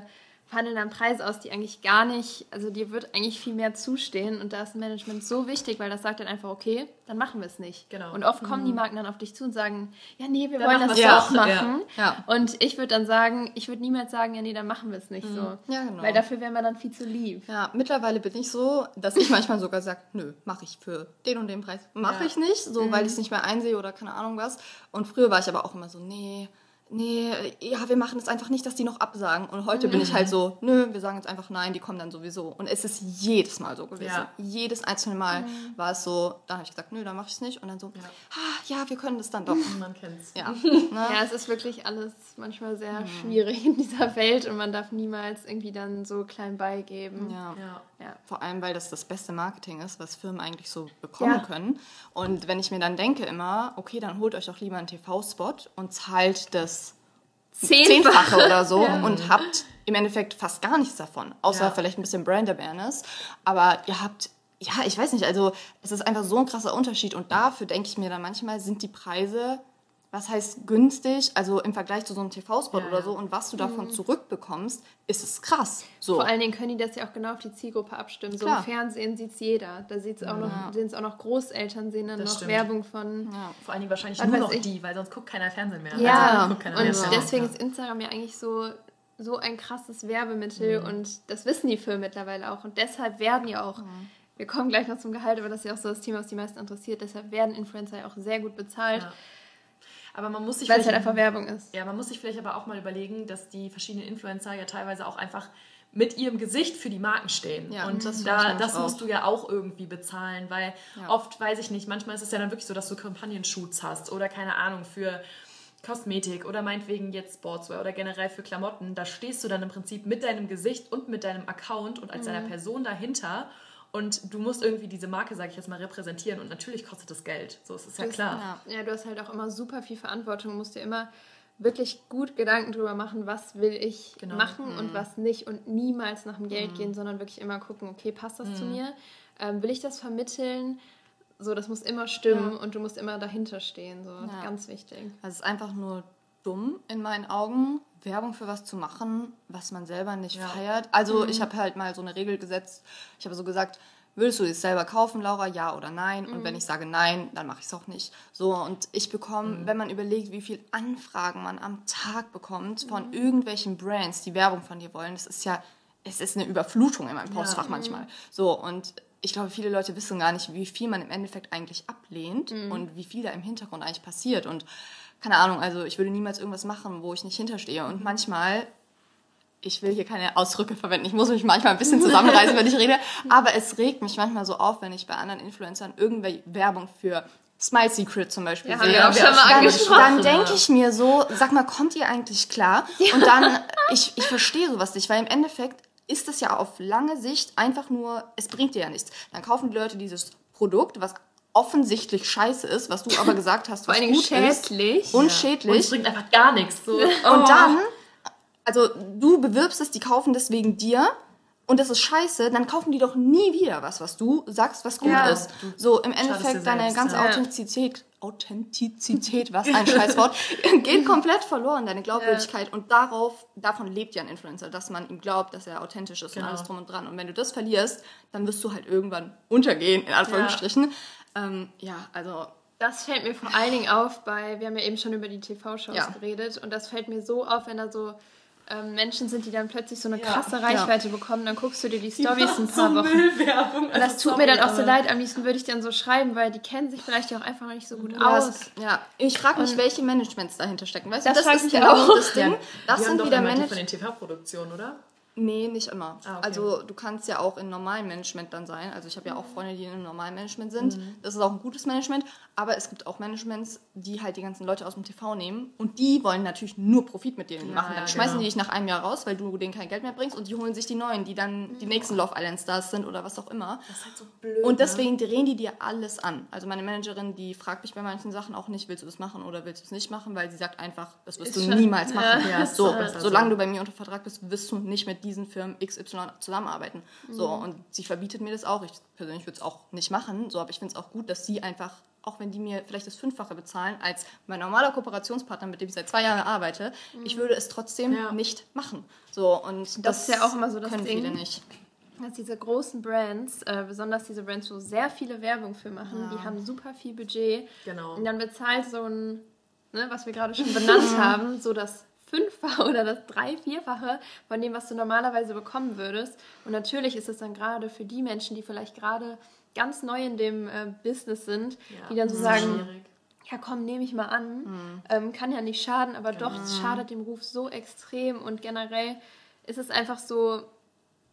handeln dann Preise aus, die eigentlich gar nicht, also dir wird eigentlich viel mehr zustehen und da ist Management so wichtig, weil das sagt dann einfach, okay, dann machen wir es nicht. Genau. Und oft kommen mhm. die Marken dann auf dich zu und sagen, ja, nee, wir dann wollen das ja. auch machen. Ja. Und ich würde dann sagen, ich würde niemals sagen, ja, nee, dann machen wir es nicht mhm. so. Ja, genau. Weil dafür wären wir dann viel zu lieb. Ja, mittlerweile bin ich so, dass ich manchmal sogar sage, nö, mache ich für den und den Preis. Mache ich nicht, so, mhm. weil ich es nicht mehr einsehe oder keine Ahnung was. Und früher war ich aber auch immer so, nee, nee, ja, wir machen es einfach nicht, dass die noch absagen. Und heute mhm. bin ich halt so, nö, wir sagen jetzt einfach nein, die kommen dann sowieso. Und es ist jedes Mal so gewesen. Ja. Jedes einzelne Mal mhm. war es so, da habe ich gesagt, nö, dann mache ich es nicht. Und dann so, ja. Ah, ja, wir können das dann doch. Man kennt es. Ja. Ne? ja, es ist wirklich alles manchmal sehr mhm. schwierig in dieser Welt und man darf niemals irgendwie dann so klein beigeben. Ja. ja. ja. Vor allem, weil das das beste Marketing ist, was Firmen eigentlich so bekommen können. Und wenn ich mir dann denke immer, okay, dann holt euch doch lieber einen TV-Spot und zahlt das Zehnfache, oder so ja. und habt im Endeffekt fast gar nichts davon. Außer ja. vielleicht ein bisschen Brand Awareness. Aber ihr habt, ja, ich weiß nicht, also es ist einfach so ein krasser Unterschied. Und dafür denke ich mir dann manchmal, sind die Preise was heißt günstig, also im Vergleich zu so einem TV-Spot ja, oder so und was du davon mhm. zurückbekommst, ist es krass. So. Vor allen Dingen können die das ja auch genau auf die Zielgruppe abstimmen. So Klar. im Fernsehen sieht es jeder. Da sieht's auch ja. noch, sehen es auch noch Großeltern, sehen dann das noch stimmt. Werbung von. Ja. Vor allen Dingen wahrscheinlich nur noch ich. die, weil sonst guckt keiner Fernsehen mehr. Ja, also, und mehr deswegen ist Instagram ja eigentlich so so ein krasses Werbemittel mhm. und das wissen die Firmen mittlerweile auch und deshalb werden ja auch mhm. wir kommen gleich noch zum Gehalt, aber das ist ja auch so das Thema, was die meisten interessiert. Deshalb werden Influencer ja auch sehr gut bezahlt. Aber man muss sich Weil es halt einfach Werbung ist. Ja, man muss sich vielleicht aber auch mal überlegen, dass die verschiedenen Influencer ja teilweise auch einfach mit ihrem Gesicht für die Marken stehen. Ja, und das, da, das musst du ja auch irgendwie bezahlen, weil ja. oft, weiß ich nicht, manchmal ist es ja dann wirklich so, dass du Kampagnen-Shoots hast oder keine Ahnung für Kosmetik oder meinetwegen jetzt Sportswear oder generell für Klamotten. Da stehst du dann im Prinzip mit deinem Gesicht und mit deinem Account und als mhm. deiner Person dahinter und du musst irgendwie diese Marke, sage ich jetzt mal, repräsentieren und natürlich kostet das Geld. So ist es ja klar. Ja. ja, du hast halt auch immer super viel Verantwortung, musst dir immer wirklich gut Gedanken drüber machen, was will ich genau. machen mhm. und was nicht und niemals nach dem Geld mhm. gehen, sondern wirklich immer gucken, okay, passt das mhm. zu mir? ähm, will ich das vermitteln? So, das muss immer stimmen ja. und du musst immer dahinter stehen. So, ja. ganz wichtig. Also es ist einfach nur dumm in meinen Augen, Werbung für was zu machen, was man selber nicht ja. feiert. Also mhm. ich habe halt mal so eine Regel gesetzt. Ich habe so gesagt, Würdest du es selber kaufen, Laura? Ja oder nein? Und wenn mhm. ich sage nein, dann mache ich es auch nicht. So, und ich bekomme, mhm. wenn man überlegt, wie viele Anfragen man am Tag bekommt von mhm. irgendwelchen Brands, die Werbung von dir wollen, das ist ja, es ist eine Überflutung in meinem Postfach ja. manchmal. Mhm. So, und ich glaube, viele Leute wissen gar nicht, wie viel man im Endeffekt eigentlich ablehnt und wie viel da im Hintergrund eigentlich passiert. Und keine Ahnung, also ich würde niemals irgendwas machen, wo ich nicht hinterstehe. Und manchmal ich will hier keine Ausdrücke verwenden. Ich muss mich manchmal ein bisschen zusammenreißen, wenn ich rede. Aber es regt mich manchmal so auf, wenn ich bei anderen Influencern irgendwelche Werbung für Smile Secret zum Beispiel ja, sehe. Ja, schon mal dann, dann denke ich mir so, sag mal, kommt ihr eigentlich klar? Ja. Und dann, ich, ich verstehe sowas nicht, weil im Endeffekt ist das ja auf lange Sicht einfach nur, es bringt dir ja nichts. Dann kaufen die Leute dieses Produkt, was offensichtlich scheiße ist, was du aber gesagt hast, was gut schädlich. ist und ja. schädlich. Und es bringt einfach gar nichts. So. Und oh. dann also du bewirbst es, die kaufen das wegen dir und das ist scheiße, dann kaufen die doch nie wieder was, was du sagst, was gut ja. ist. So im Endeffekt deine ganze ja. Authentizität, Authentizität, was ein Scheißwort, geht komplett verloren, deine Glaubwürdigkeit. Und darauf, davon lebt ja ein Influencer, dass man ihm glaubt, dass er authentisch ist genau. und alles drum und dran. Und wenn du das verlierst, dann wirst du halt irgendwann untergehen, in Anführungsstrichen. Ja, ähm, ja also das fällt mir vor allen Dingen auf bei, wir haben ja eben schon über die TV-Shows ja. geredet und das fällt mir so auf, wenn da so ähm, Menschen sind, die dann plötzlich so eine krasse ja, Reichweite ja. bekommen, dann guckst du dir die Stories ein paar so Wochen. Müllwerbung, und das also tut mir dann auch so leid. Am liebsten würde ich dann so schreiben, weil die kennen sich vielleicht auch einfach nicht so gut ja, aus. Ja, ich frage mich, und welche Managements dahinter stecken. Weißt das du, das ist genau das Ding. Das sind wieder Managements von den TV-Produktionen, oder? Nee, nicht immer. Ah, okay. Also du kannst ja auch in normalem Management dann sein. Also ich habe ja auch Freunde, die in einem normalen Management sind. Mhm. Das ist auch ein gutes Management. Aber es gibt auch Managements, die halt die ganzen Leute aus dem TV nehmen. Und die wollen natürlich nur Profit mit denen ja, machen. Dann ja, schmeißen genau. die dich nach einem Jahr raus, weil du denen kein Geld mehr bringst. Und die holen sich die neuen, die dann mhm. die nächsten Love Island Stars sind oder was auch immer. Das ist halt so blöd. Und ne? deswegen drehen die dir alles an. Also meine Managerin, die fragt mich bei manchen Sachen auch nicht, willst du das machen oder willst du es nicht machen? Weil sie sagt einfach, das wirst ist du niemals machen. Ja, so, solange du bei mir unter Vertrag bist, wirst du nicht mit diesen Firmen XY zusammenarbeiten. Mhm. So, und sie verbietet mir das auch. Ich persönlich würde es auch nicht machen, so, aber ich finde es auch gut, dass sie einfach, auch wenn die mir vielleicht das Fünffache bezahlen, als mein normaler Kooperationspartner, mit dem ich seit zwei Jahren arbeite, mhm. ich würde es trotzdem ja. nicht machen. So, und das, das, ist ja auch immer so das können Ding. viele nicht dass diese großen Brands, äh, besonders diese Brands, wo sehr viele Werbung für machen, ja. die haben super viel Budget. Genau. Und dann bezahlt so ein, ne, was wir gerade schon benannt haben, so das Fünffache oder das Drei-, Vierfache von dem, was du normalerweise bekommen würdest. Und natürlich ist es dann gerade für die Menschen, die vielleicht gerade ganz neu in dem äh, Business sind, ja, die dann so sagen, schwierig. ja komm, nehme ich mal an, mhm. ähm, kann ja nicht schaden, aber genau. doch, es schadet dem Ruf so extrem und generell ist es einfach so,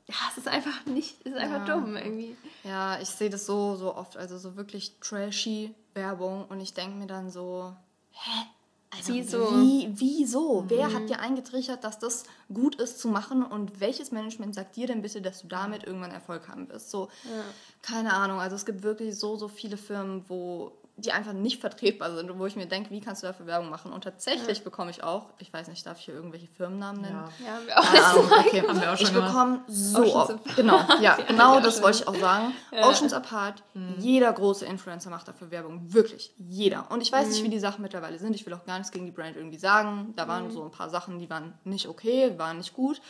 ja, es ist einfach nicht, es ist einfach ja. dumm irgendwie. Ja, ich sehe das so, so oft, also so wirklich trashy Werbung und ich denke mir dann so, hä? Also wieso? Wie, wieso? Mhm. Wer hat dir eingetrichtert, dass das gut ist zu machen und welches Management sagt dir denn bitte, dass du damit irgendwann Erfolg haben wirst? So, ja. keine Ahnung. Also es gibt wirklich so, so viele Firmen, wo die einfach nicht vertretbar sind und wo ich mir denke, wie kannst du dafür Werbung machen? Und tatsächlich ja. bekomme ich auch, ich weiß nicht, darf ich hier irgendwelche Firmennamen nennen? Ja, ja haben wir auch, ah, okay. haben wir auch schon Ich bekomme so oft, genau, ja, genau das wollte ich auch sagen. Ja. Oceans Apart, mhm. jeder große Influencer macht dafür Werbung, wirklich, jeder. Und ich weiß mhm. nicht, wie die Sachen mittlerweile sind, ich will auch gar nichts gegen die Brand irgendwie sagen. Da waren mhm. so ein paar Sachen, die waren nicht okay, waren nicht gut.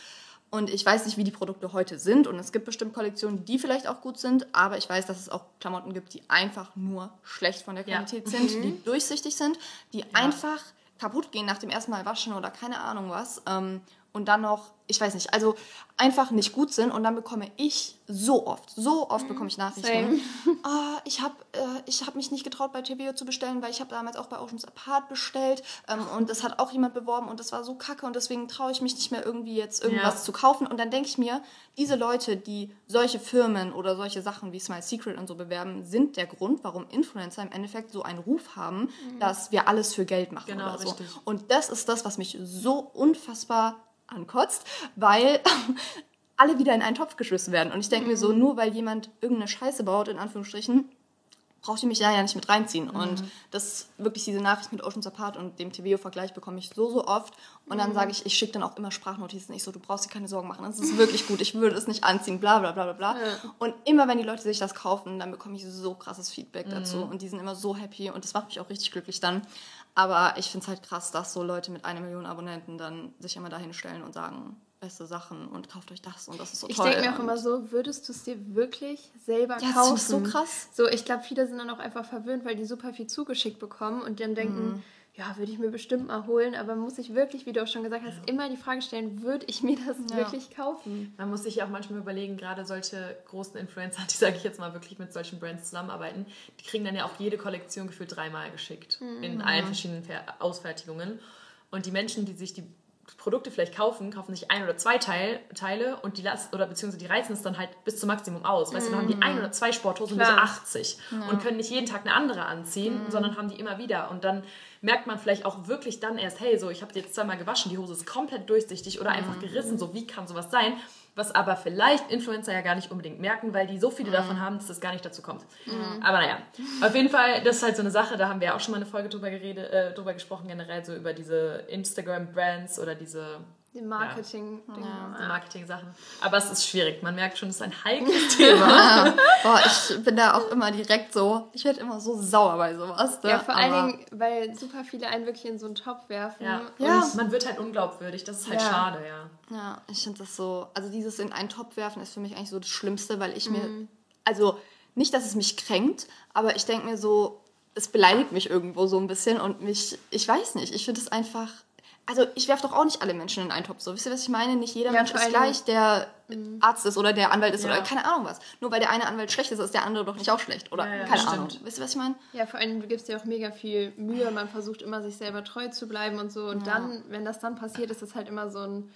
Und ich weiß nicht, wie die Produkte heute sind. Und es gibt bestimmt Kollektionen, die vielleicht auch gut sind. Aber ich weiß, dass es auch Klamotten gibt, die einfach nur schlecht von der Qualität ja. sind, mhm. die durchsichtig sind, die ja. einfach kaputt gehen nach dem ersten Mal waschen oder keine Ahnung was. Ähm, und dann noch ich weiß nicht, also einfach nicht gut sind und dann bekomme ich so oft, so oft bekomme ich Nachrichten. Ah, ich habe äh, hab mich nicht getraut, bei TVO zu bestellen, weil ich habe damals auch bei Oceans Apart bestellt ähm, und das hat auch jemand beworben und das war so kacke und deswegen traue ich mich nicht mehr irgendwie jetzt irgendwas ja. zu kaufen. Und dann denke ich mir, diese Leute, die solche Firmen oder solche Sachen wie Smile Secret und so bewerben, sind der Grund, warum Influencer im Endeffekt so einen Ruf haben, mhm. dass wir alles für Geld machen genau, oder so. Richtig. Und das ist das, was mich so unfassbar ankotzt, weil alle wieder in einen Topf geschmissen werden. Und ich denke mhm. mir so, mhm. nur weil jemand irgendeine Scheiße baut, in Anführungsstrichen, braucht ihr mich da ja nicht mit reinziehen. Mhm. Und das wirklich diese Nachricht mit Oceans Apart und dem TVO-Vergleich bekomme ich so, so oft. Und dann mhm. sage ich, ich schicke dann auch immer Sprachnotizen. Ich so, du brauchst dir keine Sorgen machen, das ist wirklich gut, ich würde es nicht anziehen, bla bla bla bla bla. Ja. Und immer wenn die Leute sich das kaufen, dann bekomme ich so krasses Feedback mhm. dazu. Und die sind immer so happy und das macht mich auch richtig glücklich dann. Aber ich finde es halt krass, dass so Leute mit einer Million Abonnenten dann sich immer dahin stellen und sagen, beste Sachen und kauft euch das und das ist so ich toll. Ich denke mir auch immer so, würdest du es dir wirklich selber ja, kaufen? Das ist so krass. So, ich glaube, viele sind dann auch einfach verwöhnt, weil die super viel zugeschickt bekommen und dann denken, mhm. Ja, würde ich mir bestimmt mal holen, aber muss ich wirklich, wie du auch schon gesagt hast, ja. immer die Frage stellen, würde ich mir das ja. wirklich kaufen? Man muss sich ja auch manchmal überlegen, gerade solche großen Influencer, die sage ich jetzt mal wirklich mit solchen Brands zusammenarbeiten, die kriegen dann ja auch jede Kollektion gefühlt dreimal geschickt mhm. in allen verschiedenen Ausfertigungen. Und die Menschen, die sich die Produkte vielleicht kaufen, kaufen sich ein oder zwei Teil, Teile und die lassen, oder beziehungsweise die reizen es dann halt bis zum Maximum aus. Weißt du, dann haben die ein oder zwei Sporthosen bis 80 ja. und können nicht jeden Tag eine andere anziehen, mhm. sondern haben die immer wieder. Und dann merkt man vielleicht auch wirklich dann erst, hey, so, ich habe die jetzt zweimal gewaschen, die Hose ist komplett durchsichtig oder einfach gerissen, so, wie kann sowas sein? Was aber vielleicht Influencer ja gar nicht unbedingt merken, weil die so viele mhm. davon haben, dass das gar nicht dazu kommt. Mhm. Aber naja, auf jeden Fall, das ist halt so eine Sache, da haben wir auch schon mal eine Folge drüber, geredet, äh, drüber gesprochen, generell so über diese Instagram-Brands oder diese die Marketing, ja, ja, die Marketing-Sachen. Aber es ist schwierig. Man merkt schon, es ist ein heikles Thema. Boah, ich bin da auch immer direkt so, ich werde immer so sauer bei sowas. Ne? Ja, vor allen Dingen, weil super viele einen wirklich in so einen Topf werfen. Ja, ja. Man wird halt unglaubwürdig. Das ist halt schade, ja. Ja, ich finde das so, also dieses in einen Topf werfen ist für mich eigentlich so das Schlimmste, weil ich mhm. mir, also nicht, dass es mich kränkt, aber ich denke mir so, es beleidigt mich irgendwo so ein bisschen und mich, ich weiß nicht, ich finde es einfach also ich werfe doch auch nicht alle Menschen in einen Topf. So, wisst ihr, was ich meine? Nicht jeder ja, Mensch ist gleich, der mhm. Arzt ist oder der Anwalt ist ja. oder keine Ahnung was. Nur weil der eine Anwalt schlecht ist, ist der andere doch nicht auch schlecht. Oder ja, keine stimmt. Ahnung. Wisst ihr, was ich meine? Ja, vor allem, du gibst dir auch mega viel Mühe. Man versucht immer, sich selber treu zu bleiben und so. Und dann, wenn das dann passiert, ist das halt immer so ein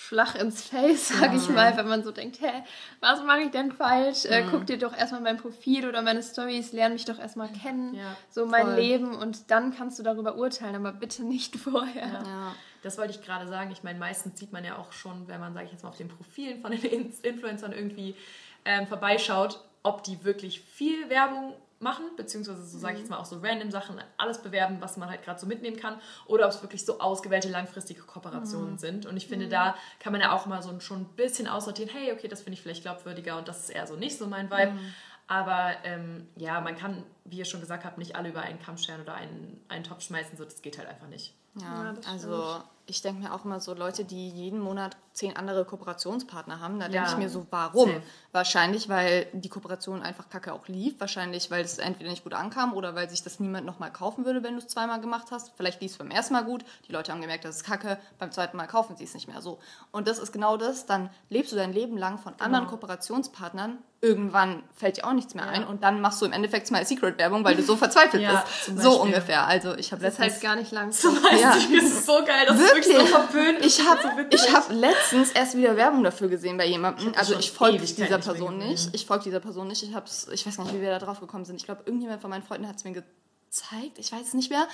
Schlag ins Face, sag ich mal, wenn man so denkt, hä, was mache ich denn falsch? Äh, guck dir doch erstmal mein Profil oder meine Stories, lern mich doch erstmal kennen, ja, so mein voll. Leben und dann kannst du darüber urteilen, aber bitte nicht vorher. Ja. Das wollte ich gerade sagen. Ich meine, meistens sieht man ja auch schon, wenn man, sage ich jetzt mal, auf den Profilen von den Influencern irgendwie ähm, vorbeischaut, ob die wirklich viel Werbung machen, beziehungsweise so sage ich jetzt mal auch so random Sachen, alles bewerben, was man halt gerade so mitnehmen kann, oder ob es wirklich so ausgewählte langfristige Kooperationen mhm. sind. Und ich finde, mhm. da kann man ja auch mal so schon ein bisschen aussortieren, hey, okay, das finde ich vielleicht glaubwürdiger und das ist eher so nicht so mein Vibe. Mhm. Aber ähm, ja, man kann, wie ihr schon gesagt habt, nicht alle über einen Kamm scheren oder einen, einen Topf schmeißen, so das geht halt einfach nicht. Ja, ja also ich denke mir auch immer so Leute, die jeden Monat zehn andere Kooperationspartner haben, da ja. denke ich mir so, warum? Safe. Wahrscheinlich, weil die Kooperation einfach kacke auch lief. Wahrscheinlich, weil es entweder nicht gut ankam oder weil sich das niemand nochmal kaufen würde, wenn du es zweimal gemacht hast. Vielleicht lief es beim ersten Mal gut, die Leute haben gemerkt, das ist kacke, beim zweiten Mal kaufen sie es nicht mehr so. Und das ist genau das, dann lebst du dein Leben lang von genau. anderen Kooperationspartnern irgendwann fällt dir auch nichts mehr ja. ein und dann machst du im Endeffekt mal Secret-Werbung, weil du so verzweifelt ja, bist. So ungefähr. Also ich habe letztens... Das halt gar nicht lang. Zum ja. das ist so geil, das wirklich? ist wirklich so verpönt. Ich habe ich hab letztens erst wieder Werbung dafür gesehen bei jemandem. Also ich folge dieser Person nicht. Ich folge dieser Person nicht. Ich, hab's, ich weiß gar nicht, wie wir da drauf gekommen sind. Ich glaube, irgendjemand von meinen Freunden hat es mir gezeigt. Ich weiß es nicht mehr.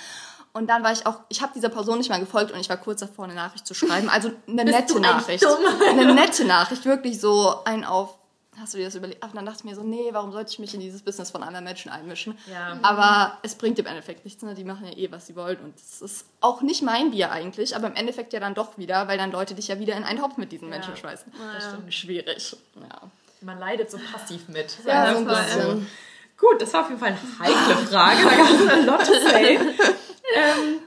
Und dann war ich auch, ich habe dieser Person nicht mal gefolgt und ich war kurz davor, eine Nachricht zu schreiben. Also eine nette Nachricht. Eine nette Nachricht, wirklich so ein auf hast du dir das überlegt? Ach, dann dachte ich mir so, nee, warum sollte ich mich in dieses Business von anderen Menschen einmischen? Ja. Aber es bringt im Endeffekt nichts, ne? die machen ja eh, was sie wollen. Und es ist auch nicht mein Bier eigentlich, aber im Endeffekt ja dann doch wieder, weil dann Leute dich ja wieder in einen Topf mit diesen Menschen schmeißen. Ja. Das stimmt. Schwierig. Ja. Man leidet so passiv mit. Ja, so ein bisschen. Gut, das war auf jeden Fall eine heikle Frage. Da gab es eine Lot to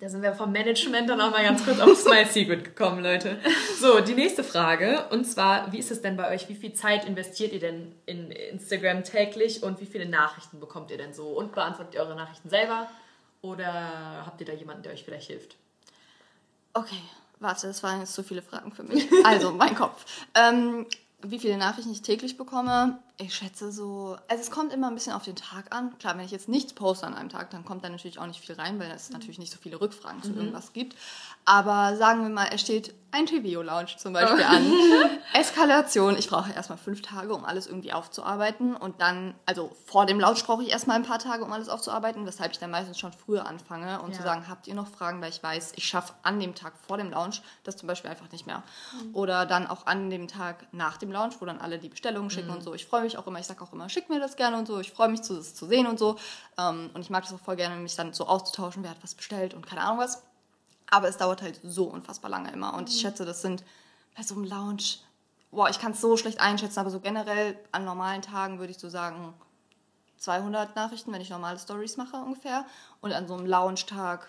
da sind wir vom Management dann auch mal ganz kurz auf Smile Secret gekommen, Leute. So, die nächste Frage. Und zwar, wie ist es denn bei euch? Wie viel Zeit investiert ihr denn in Instagram täglich und wie viele Nachrichten bekommt ihr denn so? Und beantwortet ihr eure Nachrichten selber? Oder habt ihr da jemanden, der euch vielleicht hilft? Okay, warte, das waren jetzt zu viele Fragen für mich. Also, mein Kopf. Ähm, wie viele Nachrichten ich täglich bekomme, ich schätze so, also es kommt immer ein bisschen auf den Tag an. Klar, wenn ich jetzt nichts poste an einem Tag, dann kommt da natürlich auch nicht viel rein, weil es mhm. natürlich nicht so viele Rückfragen zu mhm. irgendwas gibt. Aber sagen wir mal, es steht ein TVO-Lounge zum Beispiel oh. an. Eskalation. Ich brauche erstmal fünf Tage, um alles irgendwie aufzuarbeiten. Und dann, also vor dem Lounge brauche ich erstmal ein paar Tage, um alles aufzuarbeiten, weshalb ich dann meistens schon früher anfange und ja. zu sagen, habt ihr noch Fragen, weil ich weiß, ich schaffe an dem Tag vor dem Lounge das zum Beispiel einfach nicht mehr. Mhm. Oder dann auch an dem Tag nach dem Lounge, wo dann alle die Bestellungen schicken mhm. und so. Ich freue mich ich auch immer, ich sage auch immer, schick mir das gerne und so, ich freue mich, zu, das zu sehen und so. Ähm, und ich mag das auch voll gerne, mich dann so auszutauschen, wer hat was bestellt und keine Ahnung was. Aber es dauert halt so unfassbar lange immer. Und ich mhm. schätze, das sind bei so einem Lounge, boah, ich kann es so schlecht einschätzen, aber so generell an normalen Tagen würde ich so sagen 200 Nachrichten, wenn ich normale Stories mache ungefähr. Und an so einem Lounge-Tag,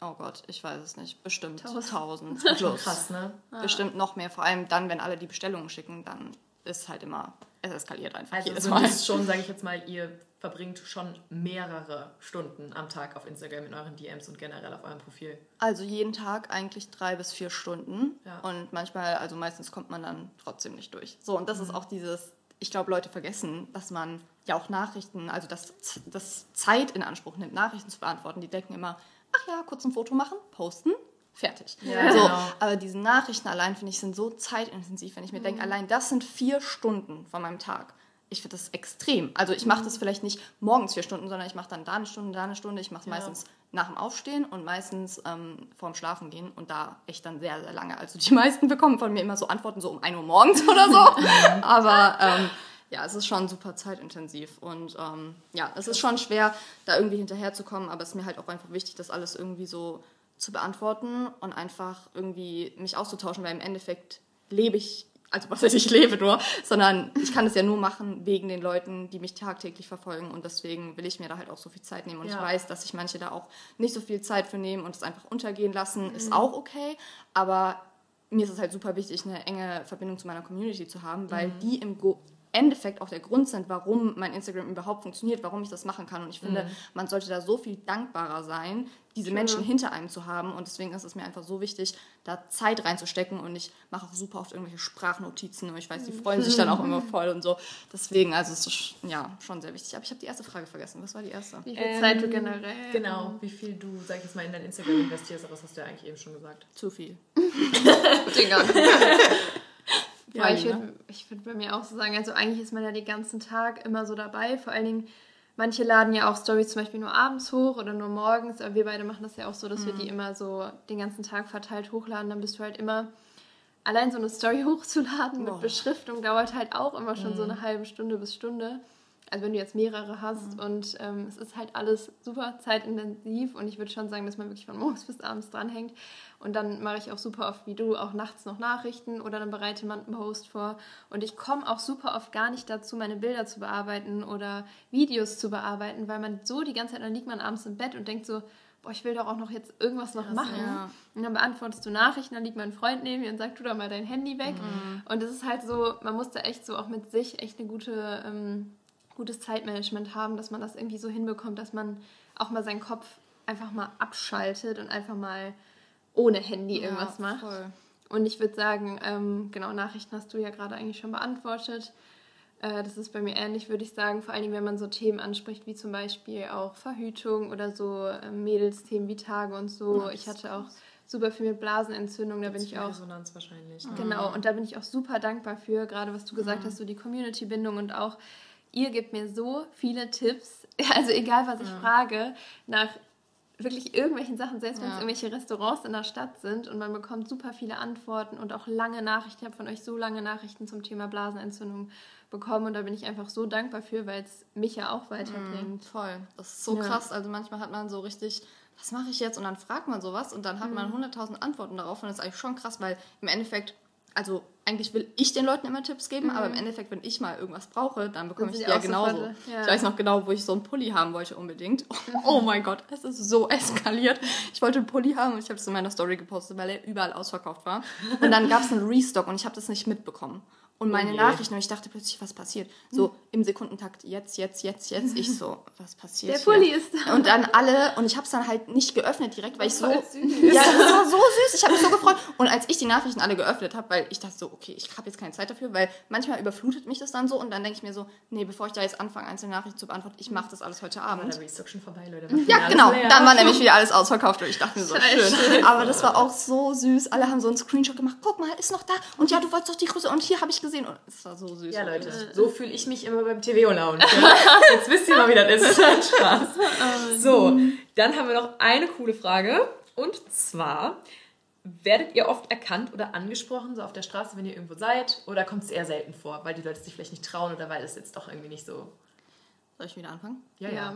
oh Gott, ich weiß es nicht, bestimmt 1000 plus. Krass, ne? Bestimmt noch mehr, vor allem dann, wenn alle die Bestellungen schicken, dann ist halt immer, es eskaliert einfach also jedes Mal. Also schon, sage ich jetzt mal, ihr verbringt schon mehrere Stunden am Tag auf Instagram in euren DMs und generell auf eurem Profil? Also jeden Tag eigentlich drei bis vier Stunden. Ja. Und manchmal, also meistens kommt man dann trotzdem nicht durch. So, und das mhm. ist auch dieses, ich glaube, Leute vergessen, dass man ja auch Nachrichten, also das, das Zeit in Anspruch nimmt, Nachrichten zu beantworten. Die denken immer, ach ja, kurz ein Foto machen, posten, fertig. Ja, so, genau. Aber diese Nachrichten allein, finde ich, sind so zeitintensiv, wenn ich mir mhm. denke, allein das sind vier Stunden von meinem Tag ich finde das extrem. Also ich mache das mhm. vielleicht nicht morgens vier Stunden, sondern ich mache dann da eine Stunde, da eine Stunde. Ich mache es ja. meistens nach dem Aufstehen und meistens ähm, vorm Schlafen gehen und da echt dann sehr, sehr lange. Also die meisten bekommen von mir immer so Antworten so um 1 Uhr morgens oder so. Mhm. Aber ähm, ja, es ist schon super zeitintensiv und ähm, ja, es ist schon schwer, da irgendwie hinterherzukommen, aber es ist mir halt auch einfach wichtig, das alles irgendwie so zu beantworten und einfach irgendwie mich auszutauschen, weil im Endeffekt lebe ich also was heißt, ich lebe nur, sondern ich kann das ja nur machen wegen den Leuten, die mich tagtäglich verfolgen und deswegen will ich mir da halt auch so viel Zeit nehmen und ja. ich weiß, dass sich manche da auch nicht so viel Zeit für nehmen und es einfach untergehen lassen, mhm. ist auch okay, aber mir ist es halt super wichtig, eine enge Verbindung zu meiner Community zu haben, weil mhm. die im Go Endeffekt auch der Grund sind, warum mein Instagram überhaupt funktioniert, warum ich das machen kann. Und ich finde, mhm. man sollte da so viel dankbarer sein, diese. Menschen hinter einem zu haben. Und deswegen ist es mir einfach so wichtig, da Zeit reinzustecken. Und ich mache auch super oft irgendwelche Sprachnotizen. Und ich weiß, die freuen sich dann auch immer voll und so. Deswegen, also es ist ja schon sehr wichtig. Aber ich habe die erste Frage vergessen. Was war die erste? Wie viel ähm, Zeit du generell? Genau, wie viel du, sag ich jetzt mal, in dein Instagram investierst. Aber das hast du ja eigentlich eben schon gesagt. Zu viel. Dinger. Ja, ich würde würd bei mir auch so sagen, also eigentlich ist man ja den ganzen Tag immer so dabei. Vor allen Dingen, manche laden ja auch Stories zum Beispiel nur abends hoch oder nur morgens. Aber wir beide machen das ja auch so, dass mhm. wir die mhm. immer so den ganzen Tag verteilt hochladen. Dann bist du halt immer allein so eine Story hochzuladen mit Beschriftung dauert halt auch immer schon mhm. so eine halbe Stunde bis Stunde. Also wenn du jetzt mehrere hast mhm. und ähm, es ist halt alles super zeitintensiv und ich würde schon sagen, dass man wirklich von morgens bis abends dranhängt. Und dann mache ich auch super oft wie du auch nachts noch Nachrichten oder dann bereite man einen Post vor. Und ich komme auch super oft gar nicht dazu, meine Bilder zu bearbeiten oder Videos zu bearbeiten, weil man so die ganze Zeit, dann liegt man abends im Bett und denkt so, boah, ich will doch auch noch jetzt irgendwas noch machen. Ja. Und dann beantwortest du Nachrichten, dann liegt mein Freund neben mir und sagt, tu doch mal dein Handy weg. Mhm. Und es ist halt so, man muss da echt so auch mit sich echt eine gute ähm, gutes Zeitmanagement haben, dass man das irgendwie so hinbekommt, dass man auch mal seinen Kopf einfach mal abschaltet und einfach mal ohne Handy irgendwas ja, macht. Und ich würde sagen, ähm, genau, Nachrichten hast du ja gerade eigentlich schon beantwortet. Äh, das ist bei mir ähnlich, würde ich sagen. Vor allem, wenn man so Themen anspricht, wie zum Beispiel auch Verhütung oder so äh, Mädelsthemen wie Tage und so. Ja, ich hatte auch super viel mit Blasenentzündung. Da bin ich auch. Resonanz wahrscheinlich. Genau, und da bin ich auch super dankbar für, gerade was du gesagt mhm. hast, so die Community-Bindung und auch ihr gebt mir so viele Tipps, also egal was ich ja. frage, nach wirklich irgendwelchen Sachen, selbst wenn es irgendwelche Restaurants in der Stadt sind und man bekommt super viele Antworten und auch lange Nachrichten. Ich habe von euch so lange Nachrichten zum Thema Blasenentzündung bekommen und da bin ich einfach so dankbar für, weil es mich ja auch weiterbringt. Mm, voll. Das ist so ja. krass. Also manchmal hat man so richtig, was mache ich jetzt? Und dann fragt man sowas und dann hat man 100.000 mhm. Antworten darauf und das ist eigentlich schon krass, weil im Endeffekt also eigentlich will ich den Leuten immer Tipps geben, mhm. aber im Endeffekt, wenn ich mal irgendwas brauche, dann bekomme ich ja genauso. Ja. Ich weiß noch genau, wo ich so einen Pulli haben wollte unbedingt. Oh, oh mein Gott, es ist so eskaliert. Ich wollte einen Pulli haben und ich habe es in meiner Story gepostet, weil er überall ausverkauft war. Und dann gab es einen Restock und ich habe das nicht mitbekommen und meine oh Nachrichten und ich dachte plötzlich, was passiert? So im Sekundentakt, jetzt, jetzt, jetzt, jetzt. Ich so, was passiert? Der Pulli ist da. Und dann alle, und ich habe es dann halt nicht geöffnet direkt, weil ich so. Süß. Ja, das war so süß. Ich habe mich so gefreut. Und als ich die Nachrichten alle geöffnet habe, weil ich dachte so, okay, ich habe jetzt keine Zeit dafür, weil manchmal überflutet mich das dann so und dann denke ich mir so, nee, bevor ich da jetzt anfange, einzelne Nachrichten zu beantworten, ich mache das alles heute Abend. War der schon vorbei, Leute. Ja, genau. Dann war nämlich wieder alles ausverkauft und ich dachte mir so, schön. schön. Aber das war auch so süß. Alle haben so einen Screenshot gemacht. Guck mal, ist noch da. Und ja, du wolltest doch die Größe. Und hier habe ich gesehen. Und es war so süß. Ja, Leute, so fühle ich mich immer beim TVO-Lounge. Jetzt wisst ihr mal, wie das ist. Das ist Spaß. So, dann haben wir noch eine coole Frage. Und zwar, werdet ihr oft erkannt oder angesprochen, so auf der Straße, wenn ihr irgendwo seid? Oder kommt es eher selten vor, weil die Leute sich vielleicht nicht trauen oder weil es jetzt doch irgendwie nicht so. Soll ich wieder anfangen? Ja, ja.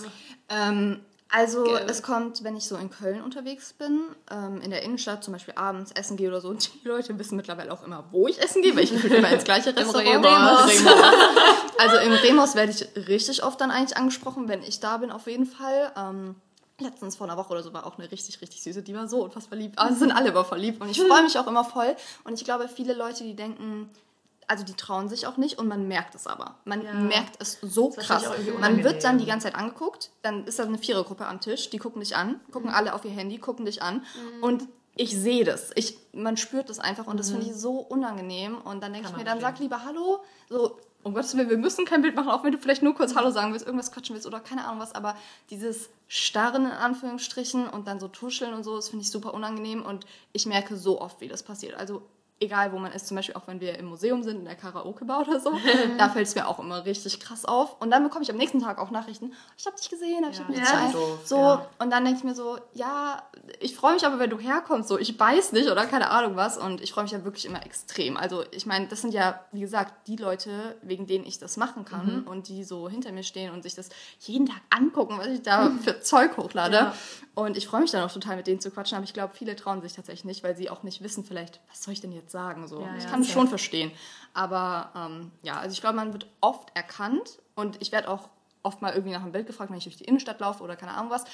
Ähm, also Gelb. es kommt, wenn ich so in Köln unterwegs bin, ähm, in der Innenstadt zum Beispiel abends essen gehe oder so, und die Leute wissen mittlerweile auch immer, wo ich essen gehe, weil ich immer ins gleiche Restaurant. Im Remus. also im Remus werde ich richtig oft dann eigentlich angesprochen, wenn ich da bin auf jeden Fall. Ähm, letztens vor einer Woche oder so war auch eine richtig, richtig süße, die war so unfassbar lieb. Also sind alle immer verliebt und ich freue mich auch immer voll. Und ich glaube, viele Leute, die denken, also die trauen sich auch nicht und man merkt es aber. Man ja. merkt es so krass. Man wird dann die ganze Zeit angeguckt, dann ist da eine Vierergruppe am Tisch, die gucken dich an, gucken mhm. alle auf ihr Handy, gucken dich an mhm. und ich sehe das. Ich, man spürt das einfach und das mhm. finde ich so unangenehm. Und dann denke ich mir, dann sag lieber Hallo. So, um Gottes Willen, wir müssen kein Bild machen, auch wenn du vielleicht nur kurz Hallo sagen willst, irgendwas quatschen willst oder keine Ahnung was. Aber dieses Starren in Anführungsstrichen und dann so tuscheln und so, das finde ich super unangenehm. Und ich merke so oft, wie das passiert. Also egal wo man ist, zum Beispiel auch wenn wir im Museum sind, in der Karaoke-Bar oder so, da fällt es mir auch immer richtig krass auf. Und dann bekomme ich am nächsten Tag auch Nachrichten, ich habe dich gesehen, ich ja, habe mich ja. so, so ja. und dann denke ich mir so, ja, ich freue mich aber, wenn du herkommst, so, ich weiß nicht oder keine Ahnung was und ich freue mich ja wirklich immer extrem. Also ich meine, das sind ja, wie gesagt, die Leute, wegen denen ich das machen kann mhm. und die so hinter mir stehen und sich das jeden Tag angucken, was ich da für Zeug hochlade. Ja. Und ich freue mich dann auch total, mit denen zu quatschen, aber ich glaube, viele trauen sich tatsächlich nicht, weil sie auch nicht wissen, vielleicht, was soll ich denn jetzt sagen? So. Ja, ich kann es schon verstehen. Aber ähm, ja, also ich glaube, man wird oft erkannt und ich werde auch oft mal irgendwie nach einem Bild gefragt, wenn ich durch die Innenstadt laufe oder keine Ahnung was.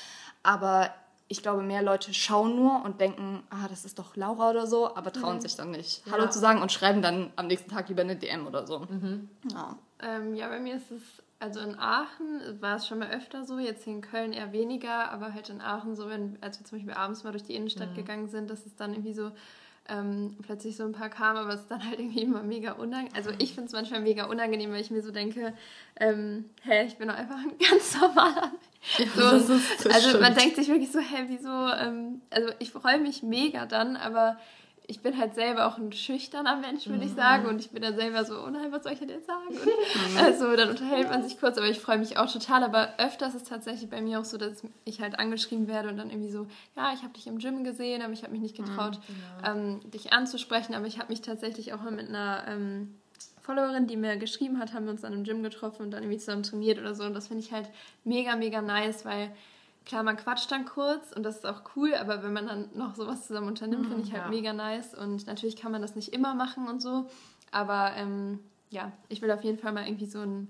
Aber ich glaube, mehr Leute schauen nur und denken, ah, das ist doch Laura oder so, aber trauen mhm. sich dann nicht, ja. Hallo zu sagen und schreiben dann am nächsten Tag lieber eine DM oder so. Mhm. Ja. Ähm, ja, bei mir ist es also in Aachen war es schon mal öfter so, jetzt in Köln eher weniger, aber halt in Aachen so, wenn, als wir zum Beispiel abends mal durch die Innenstadt mhm. gegangen sind, dass es dann irgendwie so ähm, plötzlich so ein paar kamen, aber es ist dann halt irgendwie immer mega unangenehm. Also ich finde es manchmal mega unangenehm, weil ich mir so denke, ähm, hä, ich bin doch einfach ein ganz normaler ja, so, Also stimmt. man denkt sich wirklich so, hä, wieso, ähm, also ich freue mich mega dann, aber ich bin halt selber auch ein schüchterner Mensch, würde ich mhm. sagen. Und ich bin dann selber so, oh nein, was soll ich denn jetzt sagen? Und also dann unterhält man sich kurz, aber ich freue mich auch total. Aber öfters ist es tatsächlich bei mir auch so, dass ich halt angeschrieben werde und dann irgendwie so, ja, ich habe dich im Gym gesehen, aber ich habe mich nicht getraut, mhm, ja. ähm, dich anzusprechen. Aber ich habe mich tatsächlich auch mal mit einer ähm, Followerin, die mir geschrieben hat, haben wir uns dann im Gym getroffen und dann irgendwie zusammen trainiert oder so. Und das finde ich halt mega, mega nice, weil klar, man quatscht dann kurz und das ist auch cool, aber wenn man dann noch sowas zusammen unternimmt, finde ich halt ja. mega nice. Und natürlich kann man das nicht immer machen und so. Aber ähm, ja, ich will auf jeden Fall mal irgendwie so ein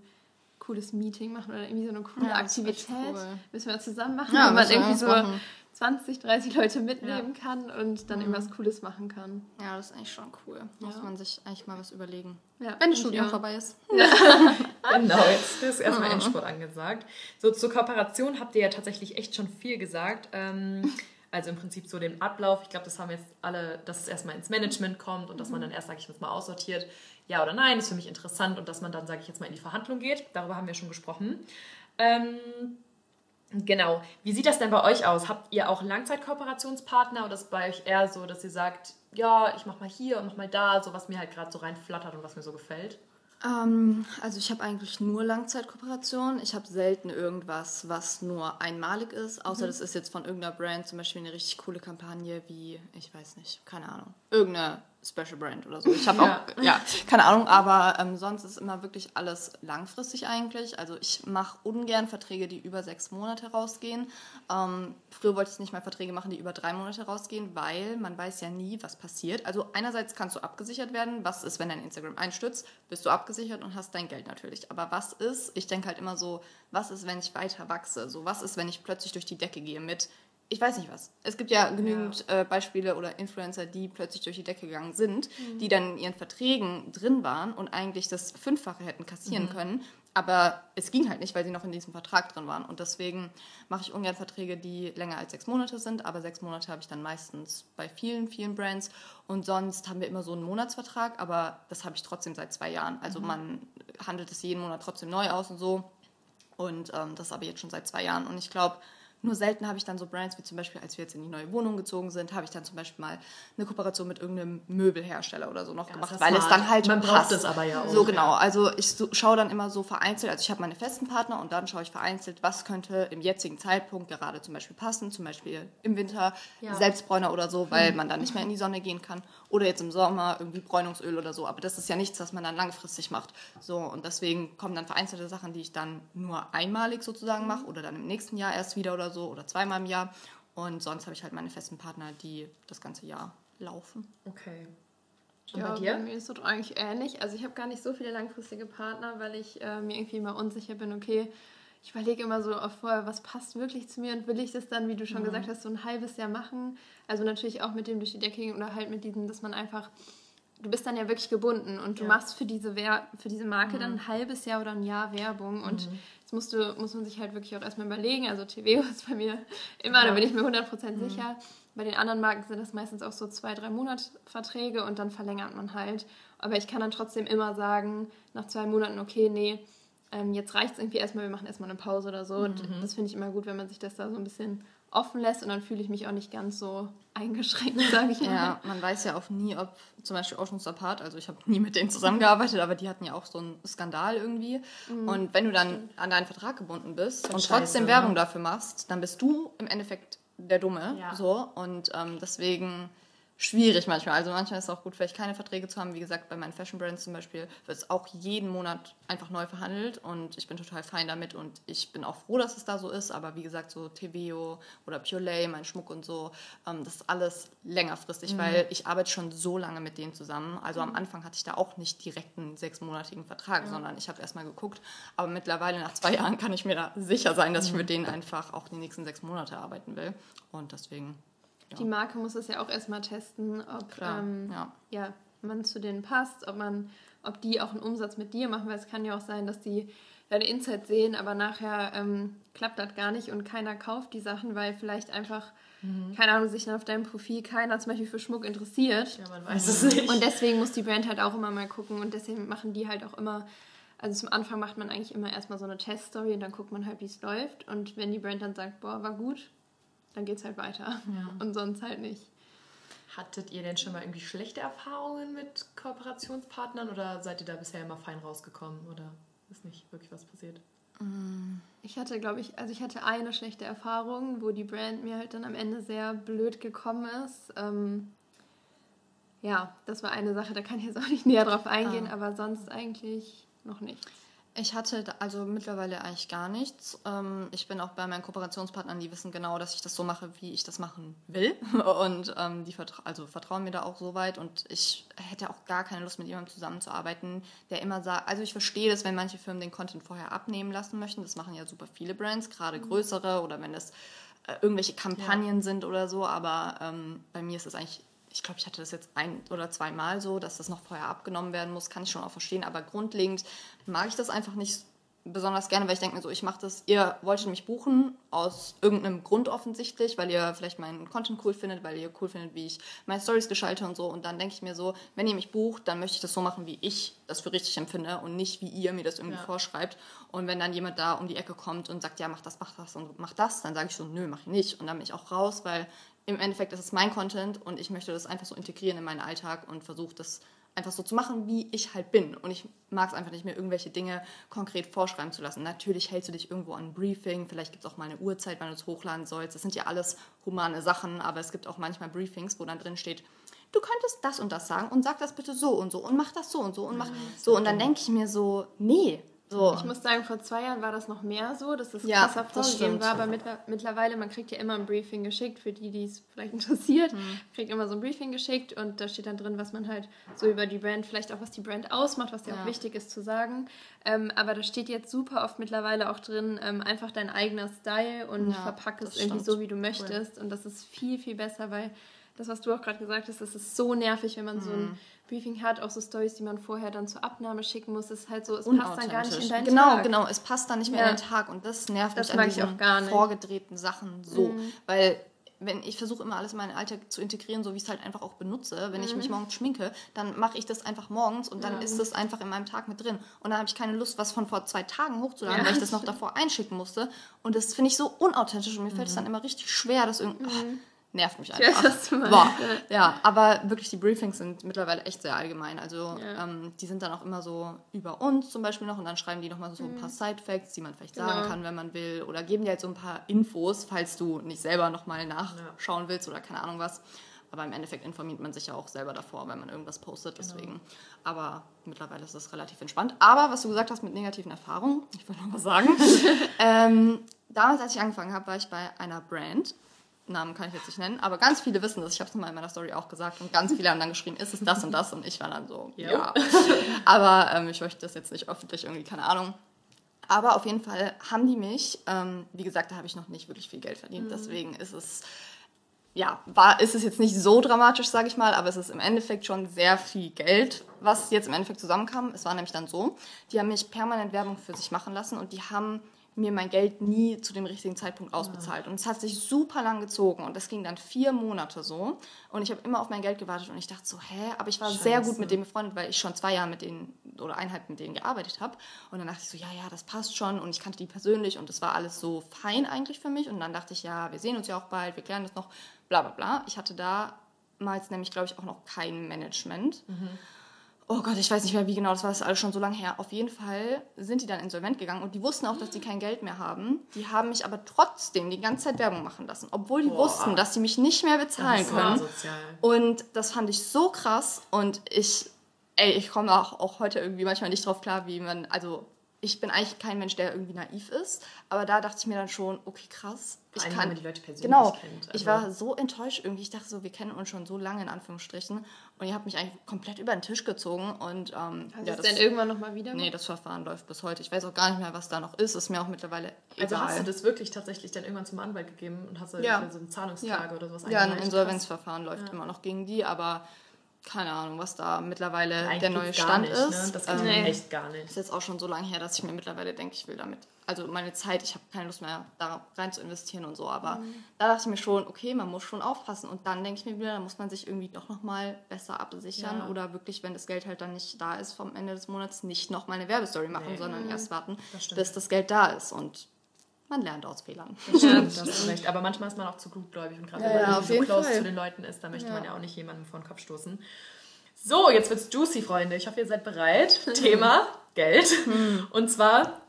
cooles Meeting machen oder irgendwie so eine coole ja, Aktivität. Cool. Müssen wir zusammen machen, ja, wo man irgendwie so machen. 20, 30 Leute mitnehmen ja. kann und dann mhm. irgendwas Cooles machen kann. Ja, das ist eigentlich schon cool. Muss man sich eigentlich mal was überlegen. Ja. Wenn das Studium vorbei ist. genau, jetzt ist erstmal mhm. Endspurt angesagt. So, zur Kooperation habt ihr ja tatsächlich echt schon viel gesagt. Ähm, also im Prinzip so den Ablauf. Ich glaube, das haben jetzt alle, dass es erstmal ins Management kommt und dass man mhm. dann erst, sage ich jetzt mal, aussortiert, ja oder nein, ist für mich interessant und dass man dann, sage ich jetzt mal, in die Verhandlung geht. Darüber haben wir schon gesprochen. Ähm, Genau. Wie sieht das denn bei euch aus? Habt ihr auch Langzeitkooperationspartner oder ist es bei euch eher so, dass ihr sagt, ja, ich mach mal hier und mach mal da, so was mir halt gerade so reinflattert und was mir so gefällt? Ähm, also ich habe eigentlich nur Langzeitkooperation. Ich habe selten irgendwas, was nur einmalig ist, außer mhm. das ist jetzt von irgendeiner Brand, zum Beispiel eine richtig coole Kampagne wie, ich weiß nicht, keine Ahnung, irgendeine Special Brand oder so. Ich habe ja. auch, ja, keine Ahnung, aber ähm, sonst ist immer wirklich alles langfristig eigentlich. Also ich mache ungern Verträge, die über sechs Monate rausgehen. Ähm, früher wollte ich nicht mal Verträge machen, die über drei Monate rausgehen, weil man weiß ja nie, was passiert. Also einerseits kannst du abgesichert werden. Was ist, wenn dein Instagram einstürzt? Bist du abgesichert und hast dein Geld natürlich. Aber was ist, ich denke halt immer so, was ist, wenn ich weiter wachse? So, was ist, wenn ich plötzlich durch die Decke gehe mit ich weiß nicht was. Es gibt ja genügend ja. Äh, Beispiele oder Influencer, die plötzlich durch die Decke gegangen sind, mhm. die dann in ihren Verträgen drin waren und eigentlich das Fünffache hätten kassieren mhm. können. Aber es ging halt nicht, weil sie noch in diesem Vertrag drin waren. Und deswegen mache ich ungern Verträge, die länger als sechs Monate sind. Aber sechs Monate habe ich dann meistens bei vielen, vielen Brands. Und sonst haben wir immer so einen Monatsvertrag, aber das habe ich trotzdem seit zwei Jahren. Also mhm. man handelt es jeden Monat trotzdem neu aus und so. Und ähm, das aber jetzt schon seit zwei Jahren. Und ich glaube, Nur selten habe ich dann so Brands wie zum Beispiel, als wir jetzt in die neue Wohnung gezogen sind, habe ich dann zum Beispiel mal eine Kooperation mit irgendeinem Möbelhersteller oder so noch ja, gemacht, weil smart. es dann halt Man passt. es aber ja auch. So genau. Also ich so, schaue dann immer so vereinzelt, also ich habe meine festen Partner und dann schaue ich vereinzelt, was könnte im jetzigen Zeitpunkt gerade zum Beispiel passen, zum Beispiel im Winter ja. Selbstbräuner oder so, weil mhm. man dann nicht mehr in die Sonne gehen kann. Oder jetzt im Sommer irgendwie Bräunungsöl oder so. Aber das ist ja nichts, was man dann langfristig macht. So und deswegen kommen dann vereinzelte Sachen, die ich dann nur einmalig sozusagen mache oder dann im nächsten Jahr erst wieder oder so oder zweimal im Jahr. Und sonst habe ich halt meine festen Partner, die das ganze Jahr laufen. Okay. Und ja, bei dir? Bei mir ist es eigentlich ähnlich. Also ich habe gar nicht so viele langfristige Partner, weil ich äh, mir irgendwie immer unsicher bin, okay, ich überlege immer so oft vorher, was passt wirklich zu mir und will ich das dann, wie du schon mhm. gesagt hast, so ein halbes Jahr machen. Also natürlich auch mit dem durch die Decke gehen oder halt mit diesem, dass man einfach, du bist dann ja wirklich gebunden und du ja. machst für diese, Wer für diese Marke mhm. dann ein halbes Jahr oder ein Jahr Werbung und mhm. das musst du, muss man sich halt wirklich auch erstmal überlegen. Also TVO ist bei mir immer, ja. da bin ich mir 100% mhm. sicher. Bei den anderen Marken sind das meistens auch so zwei, drei Monatsverträge und dann verlängert man halt. Aber ich kann dann trotzdem immer sagen, nach zwei Monaten, okay, nee, ähm, jetzt reicht es irgendwie erstmal, wir machen erstmal eine Pause oder so. Und mhm. das finde ich immer gut, wenn man sich das da so ein bisschen offen lässt und dann fühle ich mich auch nicht ganz so eingeschränkt, sage ich mal. Ja, man weiß ja auch nie, ob zum Beispiel Oceans Apart, also ich habe nie mit denen zusammengearbeitet, aber die hatten ja auch so einen Skandal irgendwie. Mhm. Und wenn du dann an deinen Vertrag gebunden bist und trotzdem Werbung dafür machst, dann bist du im Endeffekt der Dumme. Ja. So. Und ähm, deswegen schwierig manchmal. Also manchmal ist es auch gut, vielleicht keine Verträge zu haben. Wie gesagt, bei meinen Fashion Brands zum Beispiel wird es auch jeden Monat einfach neu verhandelt und ich bin total fein damit und ich bin auch froh, dass es da so ist. Aber wie gesagt, so TVO oder Pure Lay, mein Schmuck und so, ähm, das ist alles längerfristig, mhm. weil ich arbeite schon so lange mit denen zusammen. Also am mhm. Anfang hatte ich da auch nicht direkt einen sechsmonatigen Vertrag, ja. sondern ich habe erstmal geguckt. Aber mittlerweile nach zwei Jahren kann ich mir da sicher sein, dass ich mhm. mit denen einfach auch die nächsten sechs Monate arbeiten will. Und deswegen die Marke muss es ja auch erstmal testen, ob ähm, ja. ja. man zu denen passt, ob man, ob die auch einen Umsatz mit dir machen, weil es kann ja auch sein, dass die deine Insights sehen, aber nachher ähm, klappt das gar nicht und keiner kauft die Sachen, weil vielleicht einfach, mhm. keine Ahnung, sich dann auf deinem Profil keiner zum Beispiel für Schmuck interessiert. Ja, man weiß es nicht. Und deswegen muss die Brand halt auch immer mal gucken und deswegen machen die halt auch immer, also zum Anfang macht man eigentlich immer erstmal so eine Teststory und dann guckt man halt, wie es läuft und wenn die Brand dann sagt, boah, war gut, dann geht es halt weiter. Ja. Und sonst halt nicht. Hattet ihr denn schon mal irgendwie schlechte Erfahrungen mit Kooperationspartnern oder seid ihr da bisher immer fein rausgekommen oder ist nicht wirklich was passiert? Mm, ich hatte, glaube ich, also ich hatte eine schlechte Erfahrung, wo die Brand mir halt dann am Ende sehr blöd gekommen ist. Ähm, ja, das war eine Sache, da kann ich jetzt auch nicht näher drauf eingehen, ah. aber sonst eigentlich noch nichts. Ich hatte also mittlerweile eigentlich gar nichts. Ähm, ich bin auch bei meinen Kooperationspartnern, die wissen genau, dass ich das so mache, wie ich das machen will. Und ähm, die vertra also vertrauen mir da auch so weit. Und ich hätte auch gar keine Lust, mit jemandem zusammenzuarbeiten, der immer sagt, also ich verstehe das, wenn manche Firmen den Content vorher abnehmen lassen möchten. Das machen ja super viele Brands, gerade mhm. größere oder wenn es äh, irgendwelche Kampagnen ja. sind oder so. Aber ähm, bei mir ist es eigentlich ich glaube, ich hatte das jetzt ein oder zweimal so, dass das noch vorher abgenommen werden muss, kann ich schon auch verstehen. Aber grundlegend mag ich das einfach nicht besonders gerne, weil ich denke mir so, ich mache das, ihr wolltet mich buchen aus irgendeinem Grund offensichtlich, weil ihr vielleicht meinen Content cool findet, weil ihr cool findet, wie ich meine Stories gestalte und so. Und dann denke ich mir so, wenn ihr mich bucht, dann möchte ich das so machen, wie ich das für richtig empfinde und nicht, wie ihr mir das irgendwie ja. vorschreibt. Und wenn dann jemand da um die Ecke kommt und sagt, ja, mach das, mach das und mach das, dann sage ich so, nö, mach ich nicht. Und dann bin ich auch raus, weil im Endeffekt ist es mein Content und ich möchte das einfach so integrieren in meinen Alltag und versuche das einfach so zu machen, wie ich halt bin. Und ich mag es einfach nicht mehr, irgendwelche Dinge konkret vorschreiben zu lassen. Natürlich hältst du dich irgendwo an ein Briefing, vielleicht gibt es auch mal eine Uhrzeit, wann du es hochladen sollst. Das sind ja alles humane Sachen, aber es gibt auch manchmal Briefings, wo dann drin steht, du könntest das und das sagen und sag das bitte so und so und mach das so und so und mach so. Und dann denke ich mir so, nee, so. Ich muss sagen, vor zwei Jahren war das noch mehr so, dass das ja, krasser vorgegeben war, aber mit, mittlerweile, man kriegt ja immer ein Briefing geschickt, für die, die es vielleicht interessiert, mhm. kriegt immer so ein Briefing geschickt und da steht dann drin, was man halt so über die Brand, vielleicht auch was die Brand ausmacht, was ja, auch wichtig ist zu sagen. Ähm, aber da steht jetzt super oft mittlerweile auch drin, ähm, einfach dein eigener Style und ja, verpack es irgendwie so, wie du möchtest. Cool. Und das ist viel, viel besser, weil das, was du auch gerade gesagt hast, das ist so nervig, wenn man mhm. so ein mhm. Briefing hat, auch so Stories, die man vorher dann zur Abnahme schicken muss, ist halt so, es passt dann gar nicht in deinen genau, Tag. Genau, genau, es passt dann nicht mehr ja. in den Tag und das nervt das mich an diesen vorgedrehten Sachen so, mhm. weil wenn ich versuche immer alles in meinen Alltag zu integrieren, so wie ich es halt einfach auch benutze. Wenn ich mich morgens schminke, dann mache ich das einfach morgens und dann ist das einfach in meinem Tag mit drin. Und dann habe ich keine Lust, was von vor zwei Tagen hochzuladen, weil ich das noch davor einschicken musste. Und das finde ich so unauthentisch und mir fällt es dann immer richtig schwer, das irgendwie. ach, nervt mich einfach. weiß, was du meinst. Boah. Ja, aber wirklich die Briefings sind mittlerweile echt sehr allgemein. Also Ja. ähm, die sind dann auch immer so über uns zum Beispiel noch und dann schreiben die nochmal so ein paar Side-Facts, die man vielleicht sagen Genau. kann, wenn man will. Oder geben dir halt so ein paar Infos, falls du nicht selber nochmal nachschauen willst oder keine Ahnung was. Aber im Endeffekt informiert man sich ja auch selber davor, wenn man irgendwas postet. Deswegen. Aber mittlerweile ist es relativ entspannt. Aber was du gesagt hast mit negativen Erfahrungen, ich wollte noch was sagen. ähm, damals, als ich angefangen habe, war ich bei einer Brand. Namen kann ich jetzt nicht nennen, aber ganz viele wissen das. Ich habe es mal in meiner Story auch gesagt und ganz viele haben dann geschrieben, ist es das und das? Und ich war dann so, Jo. ja. Aber ähm, ich möchte das jetzt nicht öffentlich irgendwie, keine Ahnung. Aber auf jeden Fall haben die mich, ähm, wie gesagt, da habe ich noch nicht wirklich viel Geld verdient. Deswegen ist es, ja, war, ist es jetzt nicht so dramatisch, sage ich mal, aber es ist im Endeffekt schon sehr viel Geld, was jetzt im Endeffekt zusammenkam. Es war nämlich dann so, die haben mich permanent Werbung für sich machen lassen und die haben mir mein Geld nie zu dem richtigen Zeitpunkt ausbezahlt. Und es hat sich super lang gezogen und das ging dann vier Monate so. Und ich habe immer auf mein Geld gewartet und ich dachte so, hä? Aber ich war sehr gut Scheiße. mit denen befreundet, weil ich schon zwei Jahre mit denen oder eineinhalb mit denen gearbeitet habe. Und dann dachte ich so, ja, ja, das passt schon. Und ich kannte die persönlich und das war alles so fein eigentlich für mich. Und dann dachte ich, ja, wir sehen uns ja auch bald, wir klären das noch, bla bla bla. Ich hatte damals nämlich, glaube ich, auch noch kein Management. Oh Gott, ich weiß nicht mehr, wie genau, das war das alles schon so lange her. Auf jeden Fall sind die dann insolvent gegangen und die wussten auch, dass die kein Geld mehr haben. Die haben mich aber trotzdem die ganze Zeit Werbung machen lassen, obwohl die Boah. wussten, dass sie mich nicht mehr bezahlen können. Und das fand ich so krass und ich, ey, ich komme auch, auch heute irgendwie manchmal nicht drauf klar, wie man, also ich bin eigentlich kein Mensch, der irgendwie naiv ist, aber da dachte ich mir dann schon, okay, krass. Ich Vor kann, wenn die Leute persönlich genau, kennt, ich also- war so enttäuscht irgendwie. Ich dachte so, wir kennen uns schon so lange in Anführungsstrichen und ihr habt mich eigentlich komplett über den Tisch gezogen und ähm, Hast ja, du es denn irgendwann nochmal wieder? nee, das Verfahren läuft bis heute. Ich weiß auch gar nicht mehr, was da noch ist. Ist mir auch mittlerweile egal. Also hast du das wirklich tatsächlich dann irgendwann zum Anwalt gegeben und hast du Ja. so eine Zahlungsklage oder sowas Ja, ein? Insolvenzverfahren läuft immer noch gegen die, aber keine Ahnung, was da mittlerweile Eigentlich der neue Stand nicht, ist. Ne? Das geht Ähm, Nee. echt gar nicht. ist jetzt auch schon so lange her, dass ich mir mittlerweile denke, ich will damit, also meine Zeit, ich habe keine Lust mehr da rein zu investieren und so, aber Mhm. da dachte ich mir schon, okay, man muss schon aufpassen und dann denke ich mir wieder, da muss man sich irgendwie doch nochmal besser absichern Ja. oder wirklich, wenn das Geld halt dann nicht da ist vom Ende des Monats, nicht nochmal eine Werbestory machen, Nee. sondern erst warten, Das bis das Geld da ist und man lernt aus Fehlern. Ja, das hast du recht. Aber manchmal ist man auch zu gutgläubig und gerade Ja, wenn man ja, so close Fall. zu den Leuten ist, da möchte Ja. man ja auch nicht jemandem vor den Kopf stoßen. So, jetzt wird's juicy, Freunde. Ich hoffe, ihr seid bereit. Thema Geld. Und zwar,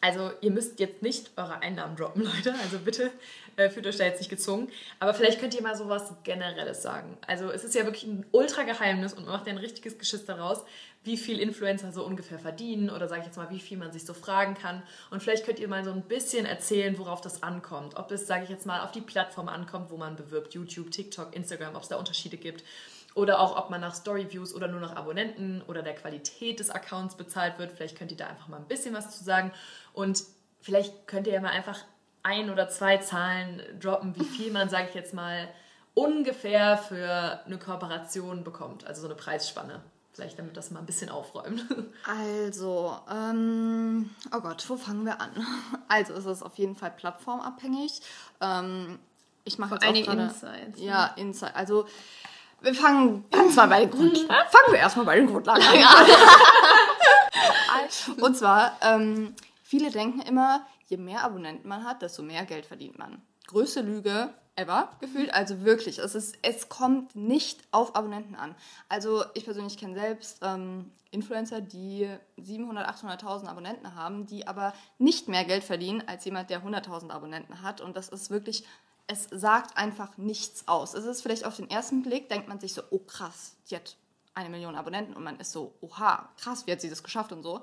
also ihr müsst jetzt nicht eure Einnahmen droppen, Leute. Also bitte äh, fühlt euch da jetzt nicht gezwungen. Aber vielleicht könnt ihr mal so was Generelles sagen. Also es ist ja wirklich ein ultra Geheimnis und man macht ja ein richtiges Geschiss daraus, wie viel Influencer so ungefähr verdienen oder sage ich jetzt mal, wie viel man sich so fragen kann. Und vielleicht könnt ihr mal so ein bisschen erzählen, worauf das ankommt. Ob es, sage ich jetzt mal, auf die Plattform ankommt, wo man bewirbt, YouTube, TikTok, Instagram, ob es da Unterschiede gibt. Oder auch, ob man nach Storyviews oder nur nach Abonnenten oder der Qualität des Accounts bezahlt wird. Vielleicht könnt ihr da einfach mal ein bisschen was zu sagen. Und vielleicht könnt ihr ja mal einfach ein oder zwei Zahlen droppen, wie viel man, sage ich jetzt mal, ungefähr für eine Kooperation bekommt. Also so eine Preisspanne. Vielleicht damit das mal ein bisschen aufräumt. Also, ähm, oh Gott, wo fangen wir an? Also, es ist auf jeden Fall plattformabhängig. Ähm, ich mache jetzt auch einige gerade... Insights, ne? Ja, Insight. Also, wir fangen ganz mal bei den Grund fangen wir erstmal bei den Grundlagen an. Und zwar, ähm, viele denken immer, je mehr Abonnenten man hat, desto mehr Geld verdient man. Größte Lüge ever gefühlt. Also wirklich, es, ist, es kommt nicht auf Abonnenten an. Also ich persönlich kenne selbst ähm, Influencer, die 700, 800.000 Abonnenten haben, die aber nicht mehr Geld verdienen als jemand, der 100.000 Abonnenten hat. Und das ist wirklich, es sagt einfach nichts aus. Es ist vielleicht auf den ersten Blick, denkt man sich so, oh krass, die hat eine Million Abonnenten und man ist so, oha, krass, wie hat sie das geschafft und so.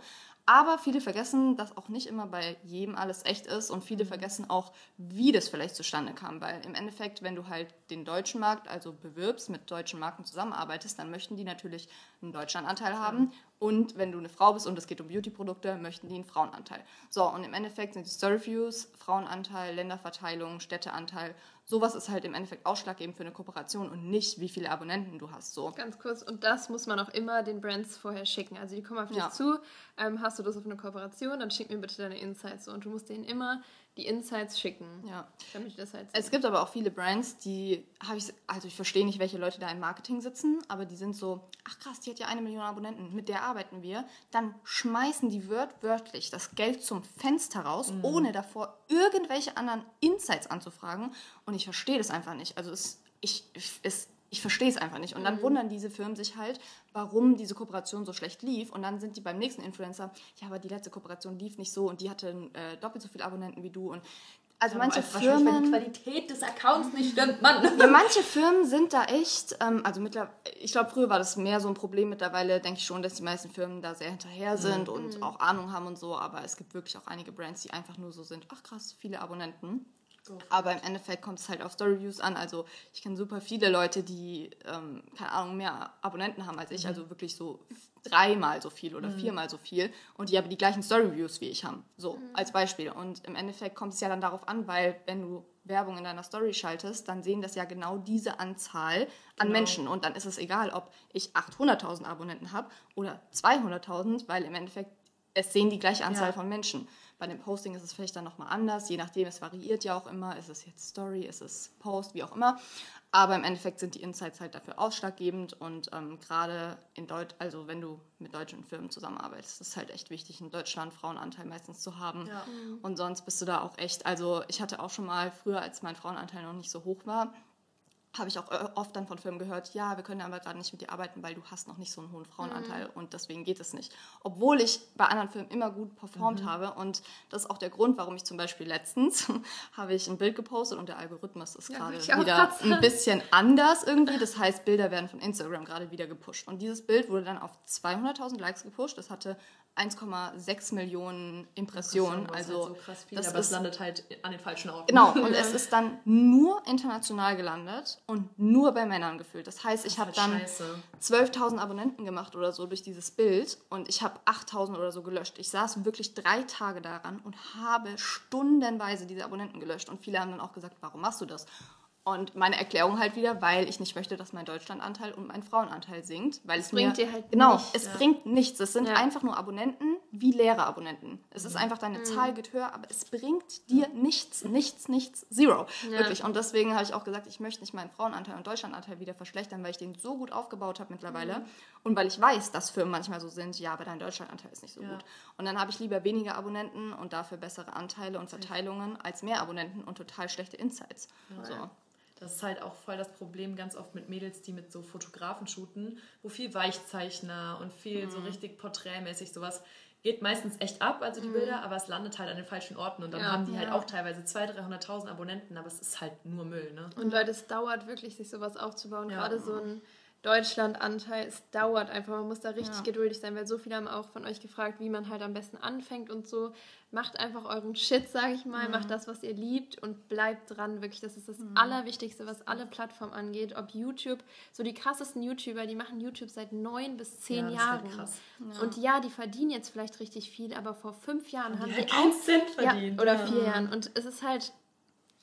Aber viele vergessen, dass auch nicht immer bei jedem alles echt ist und viele vergessen auch, wie das vielleicht zustande kam. Weil im Endeffekt, wenn du halt den deutschen Markt also bewirbst, mit deutschen Marken zusammenarbeitest, dann möchten die natürlich einen Deutschlandanteil haben. Und wenn du eine Frau bist und es geht um Beauty-Produkte, möchten die einen Frauenanteil. So, und im Endeffekt sind die Story-Views, Frauenanteil, Länderverteilung, Städteanteil, sowas ist halt im Endeffekt ausschlaggebend für eine Kooperation und nicht, wie viele Abonnenten du hast. So. Ganz kurz, und das muss man auch immer den Brands vorher schicken. Also die kommen auf dich Ja. zu, ähm, hast du das auf eine Kooperation, dann schick mir bitte deine Insights. So. Und du musst denen immer die Insights schicken. Ja. Damit ich das halt Es gibt aber auch viele Brands, die habe ich, also ich verstehe nicht, welche Leute da im Marketing sitzen, aber die sind so, ach krass, die hat ja eine Million Abonnenten, mit der arbeiten wir. Dann schmeißen die wört wörtlich das Geld zum Fenster raus, ohne davor irgendwelche anderen Insights anzufragen. Und ich verstehe das einfach nicht. Also es, ich, es, ich verstehe es einfach nicht. Und dann wundern diese Firmen sich halt, warum diese Kooperation so schlecht lief. Und dann sind die beim nächsten Influencer, ja, aber die letzte Kooperation lief nicht so und die hatte äh, doppelt so viele Abonnenten wie du. Und also manche Wahrscheinlich, weil die Firmen. Qualität des Accounts nicht stimmt, Mann. Ja, manche Firmen sind da echt, ähm, also mittlerweile, ich glaube, früher war das mehr so ein Problem. Mittlerweile denke ich schon, dass die meisten Firmen da sehr hinterher sind und auch Ahnung haben und so. Aber es gibt wirklich auch einige Brands, die einfach nur so sind, ach krass, viele Abonnenten. Aber im Endeffekt kommt es halt auf Story-Views an. Also ich kenne super viele Leute, die, ähm, keine Ahnung, mehr Abonnenten haben als ich. Also wirklich so dreimal so viel oder viermal so viel. Und die aber die gleichen Story-Views wie ich haben. So, als Beispiel. Und im Endeffekt kommt es ja dann darauf an, weil wenn du Werbung in deiner Story schaltest, dann sehen das ja genau diese Anzahl an Menschen. Und dann ist es egal, ob ich 800.000 Abonnenten habe oder 200.000, weil im Endeffekt es sehen die gleiche Anzahl Ja. von Menschen. Bei dem Posting ist es vielleicht dann nochmal anders, je nachdem, es variiert ja auch immer. Ist es jetzt Story, ist es Post, wie auch immer. Aber im Endeffekt sind die Insights halt dafür ausschlaggebend und ähm, gerade in Deutsch, also wenn du mit deutschen Firmen zusammenarbeitest, ist es halt echt wichtig, in Deutschland Frauenanteil meistens zu haben. Ja. Und sonst bist du da auch echt, also ich hatte auch schon mal früher, als mein Frauenanteil noch nicht so hoch war, habe ich auch ö- oft dann von Firmen gehört, ja, wir können aber gerade nicht mit dir arbeiten, weil du hast noch nicht so einen hohen Frauenanteil und deswegen geht es nicht. Obwohl ich bei anderen Firmen immer gut performt habe und das ist auch der Grund, warum ich zum Beispiel letztens habe ich ein Bild gepostet und der Algorithmus ist gerade ich auch wieder ein bisschen anders irgendwie. Das heißt, Bilder werden von Instagram gerade wieder gepusht und dieses Bild wurde dann auf 200.000 Likes gepusht. Das hatte 1,6 Millionen Impressionen. was Also halt so krass viel, das aber es ist landet halt an den falschen Orten. Genau, und es ist dann nur international gelandet und nur bei Männern gefüllt. Das heißt, ich habe dann scheiße. 12.000 Abonnenten gemacht oder so durch dieses Bild und ich habe 8.000 oder so gelöscht. Ich saß wirklich drei Tage daran und habe stundenweise diese Abonnenten gelöscht und viele haben dann auch gesagt, warum machst du das? Und meine Erklärung halt wieder, weil ich nicht möchte, dass mein Deutschlandanteil und mein Frauenanteil sinkt. Weil es bringt mir, dir halt Genau, nichts, es ja. bringt nichts. Es sind Ja. einfach nur Abonnenten wie leere Abonnenten. Es Mhm. ist einfach, deine Zahl geht höher, aber es bringt dir nichts, nichts, nichts, zero. Wirklich. Und deswegen habe ich auch gesagt, ich möchte nicht meinen Frauenanteil und Deutschlandanteil wieder verschlechtern, weil ich den so gut aufgebaut habe mittlerweile. Mhm. Und weil ich weiß, dass Firmen manchmal so sind, ja, aber dein Deutschlandanteil ist nicht so Ja. gut. Und dann habe ich lieber weniger Abonnenten und dafür bessere Anteile und Verteilungen als mehr Abonnenten und total schlechte Insights. So. Das ist halt auch voll das Problem ganz oft mit Mädels, die mit so Fotografen shooten, wo viel Weichzeichner und viel Mhm. so richtig porträtmäßig sowas geht meistens echt ab, also die Bilder, aber es landet halt an den falschen Orten und dann Mhm. Ja. haben die halt Ja. auch teilweise 200.000, 300.000 Abonnenten, aber es ist halt nur Müll, ne? Und Leute, es dauert wirklich, sich sowas aufzubauen. Ja. Gerade so ein Deutschland-Anteil, es dauert einfach. Man muss da richtig Ja. geduldig sein, weil so viele haben auch von euch gefragt, wie man halt am besten anfängt und so. Macht einfach euren Shit, sage ich mal. Macht das, was ihr liebt und bleibt dran. Wirklich, das ist das Allerwichtigste, was alle Plattformen angeht. Ob YouTube, so die krassesten YouTuber, die machen YouTube seit neun bis zehn Ja, das ist halt Jahren. krass. Und ja, die verdienen jetzt vielleicht richtig viel, aber vor fünf Jahren haben die halt auch Cent verdient. ja, oder Ja. vier Jahren. Und es ist halt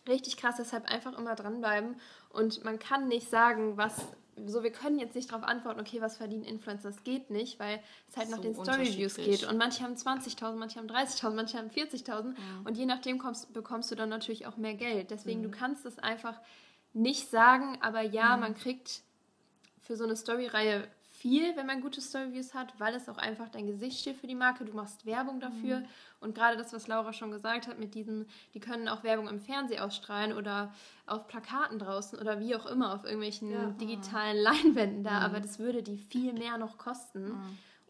richtig krass, deshalb einfach immer dranbleiben. Und man kann nicht sagen, was. So, wir können jetzt nicht darauf antworten, okay, was verdienen Influencer? Das geht nicht, weil es halt nach So den Story-Views geht. Und manche haben 20.000, manche haben 30.000, manche haben 40.000. Und je nachdem kommst, bekommst du dann natürlich auch mehr Geld. Deswegen, du kannst es einfach nicht sagen, aber ja, man kriegt für so eine Story-Reihe viel, wenn man gute Story-Views hat, weil es auch einfach dein Gesicht steht für die Marke. Du machst Werbung dafür. Und gerade das, was Laura schon gesagt hat, mit diesem, die können auch Werbung im Fernsehen ausstrahlen oder auf Plakaten draußen oder wie auch immer, auf irgendwelchen Ja. digitalen Leinwänden da. Aber das würde die viel mehr noch kosten.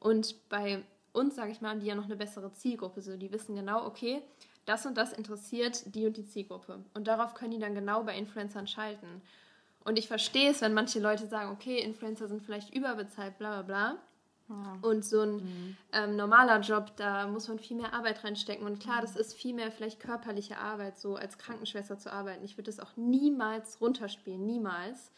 Und bei uns, sage ich mal, haben die ja noch eine bessere Zielgruppe. So, die wissen genau, okay, das und das interessiert die und die Zielgruppe. Und darauf können die dann genau bei Influencern schalten. Und ich verstehe es, wenn manche Leute sagen, okay, Influencer sind vielleicht überbezahlt, bla bla bla. Und so ein ähm, normaler Job, da muss man viel mehr Arbeit reinstecken. Und klar, das ist viel mehr vielleicht körperliche Arbeit, so als Krankenschwester zu arbeiten. Ich würde das auch niemals runterspielen, niemals.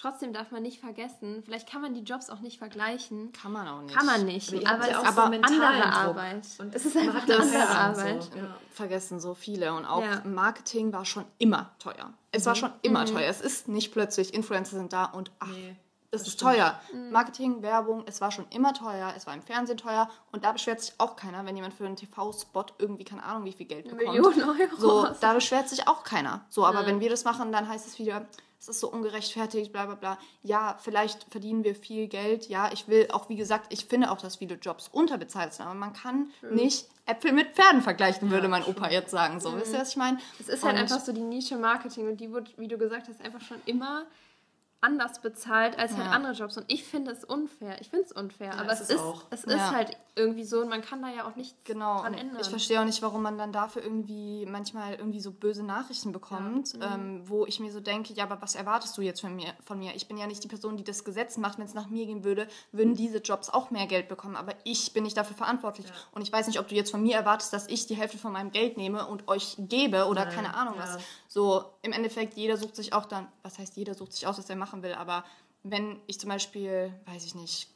Trotzdem darf man nicht vergessen, vielleicht kann man die Jobs auch nicht vergleichen. Kann man auch nicht. Kann man nicht, aber es ist auch so andere Druck. Arbeit. Und es ist einfach eine andere und so. Arbeit. Ja. vergessen so viele. Und auch Ja. Marketing war schon immer teuer. Es war schon immer teuer. Es ist nicht plötzlich, Influencer sind da und ach, Nee. Das, das ist stimmt. teuer. Mhm. Marketing, Werbung, es war schon immer teuer, es war im Fernsehen teuer und da beschwert sich auch keiner, wenn jemand für einen TV-Spot irgendwie, keine Ahnung, wie viel Geld bekommt. Millionen Euro. So, da beschwert sich auch keiner. So, aber ja. wenn wir das machen, dann heißt es wieder, es ist so ungerechtfertigt, bla bla bla. Ja, vielleicht verdienen wir viel Geld. Ja, ich will auch, wie gesagt, ich finde auch, dass viele Jobs unterbezahlt sind, aber man kann mhm. nicht Äpfel mit Pferden vergleichen, ja, würde mein Opa jetzt sagen. So, mhm. wisst ihr, was ich meine? Es ist halt einfach so die Nische Marketing und die wird, wie du gesagt hast, einfach schon immer anders bezahlt als halt ja. halt andere Jobs. Und ich finde es unfair. Ich finde es unfair. Ja, aber es, ist, auch. es ist ja. halt irgendwie so und man kann da ja auch nichts genau. dran ändern. Ich verstehe auch nicht, warum man dann dafür irgendwie manchmal irgendwie so böse Nachrichten bekommt, mhm. ähm, wo ich mir so denke, ja, aber was erwartest du jetzt von mir, von mir? Ich bin ja nicht die Person, die das Gesetz macht. Wenn es nach mir gehen würde, würden diese Jobs auch mehr Geld bekommen. Aber ich bin nicht dafür verantwortlich. Und ich weiß nicht, ob du jetzt von mir erwartest, dass ich die Hälfte von meinem Geld nehme und euch gebe oder keine Ahnung was. So, im Endeffekt, jeder sucht sich auch dann, was heißt jeder sucht sich aus, was er machen will, aber wenn ich zum Beispiel, weiß ich nicht,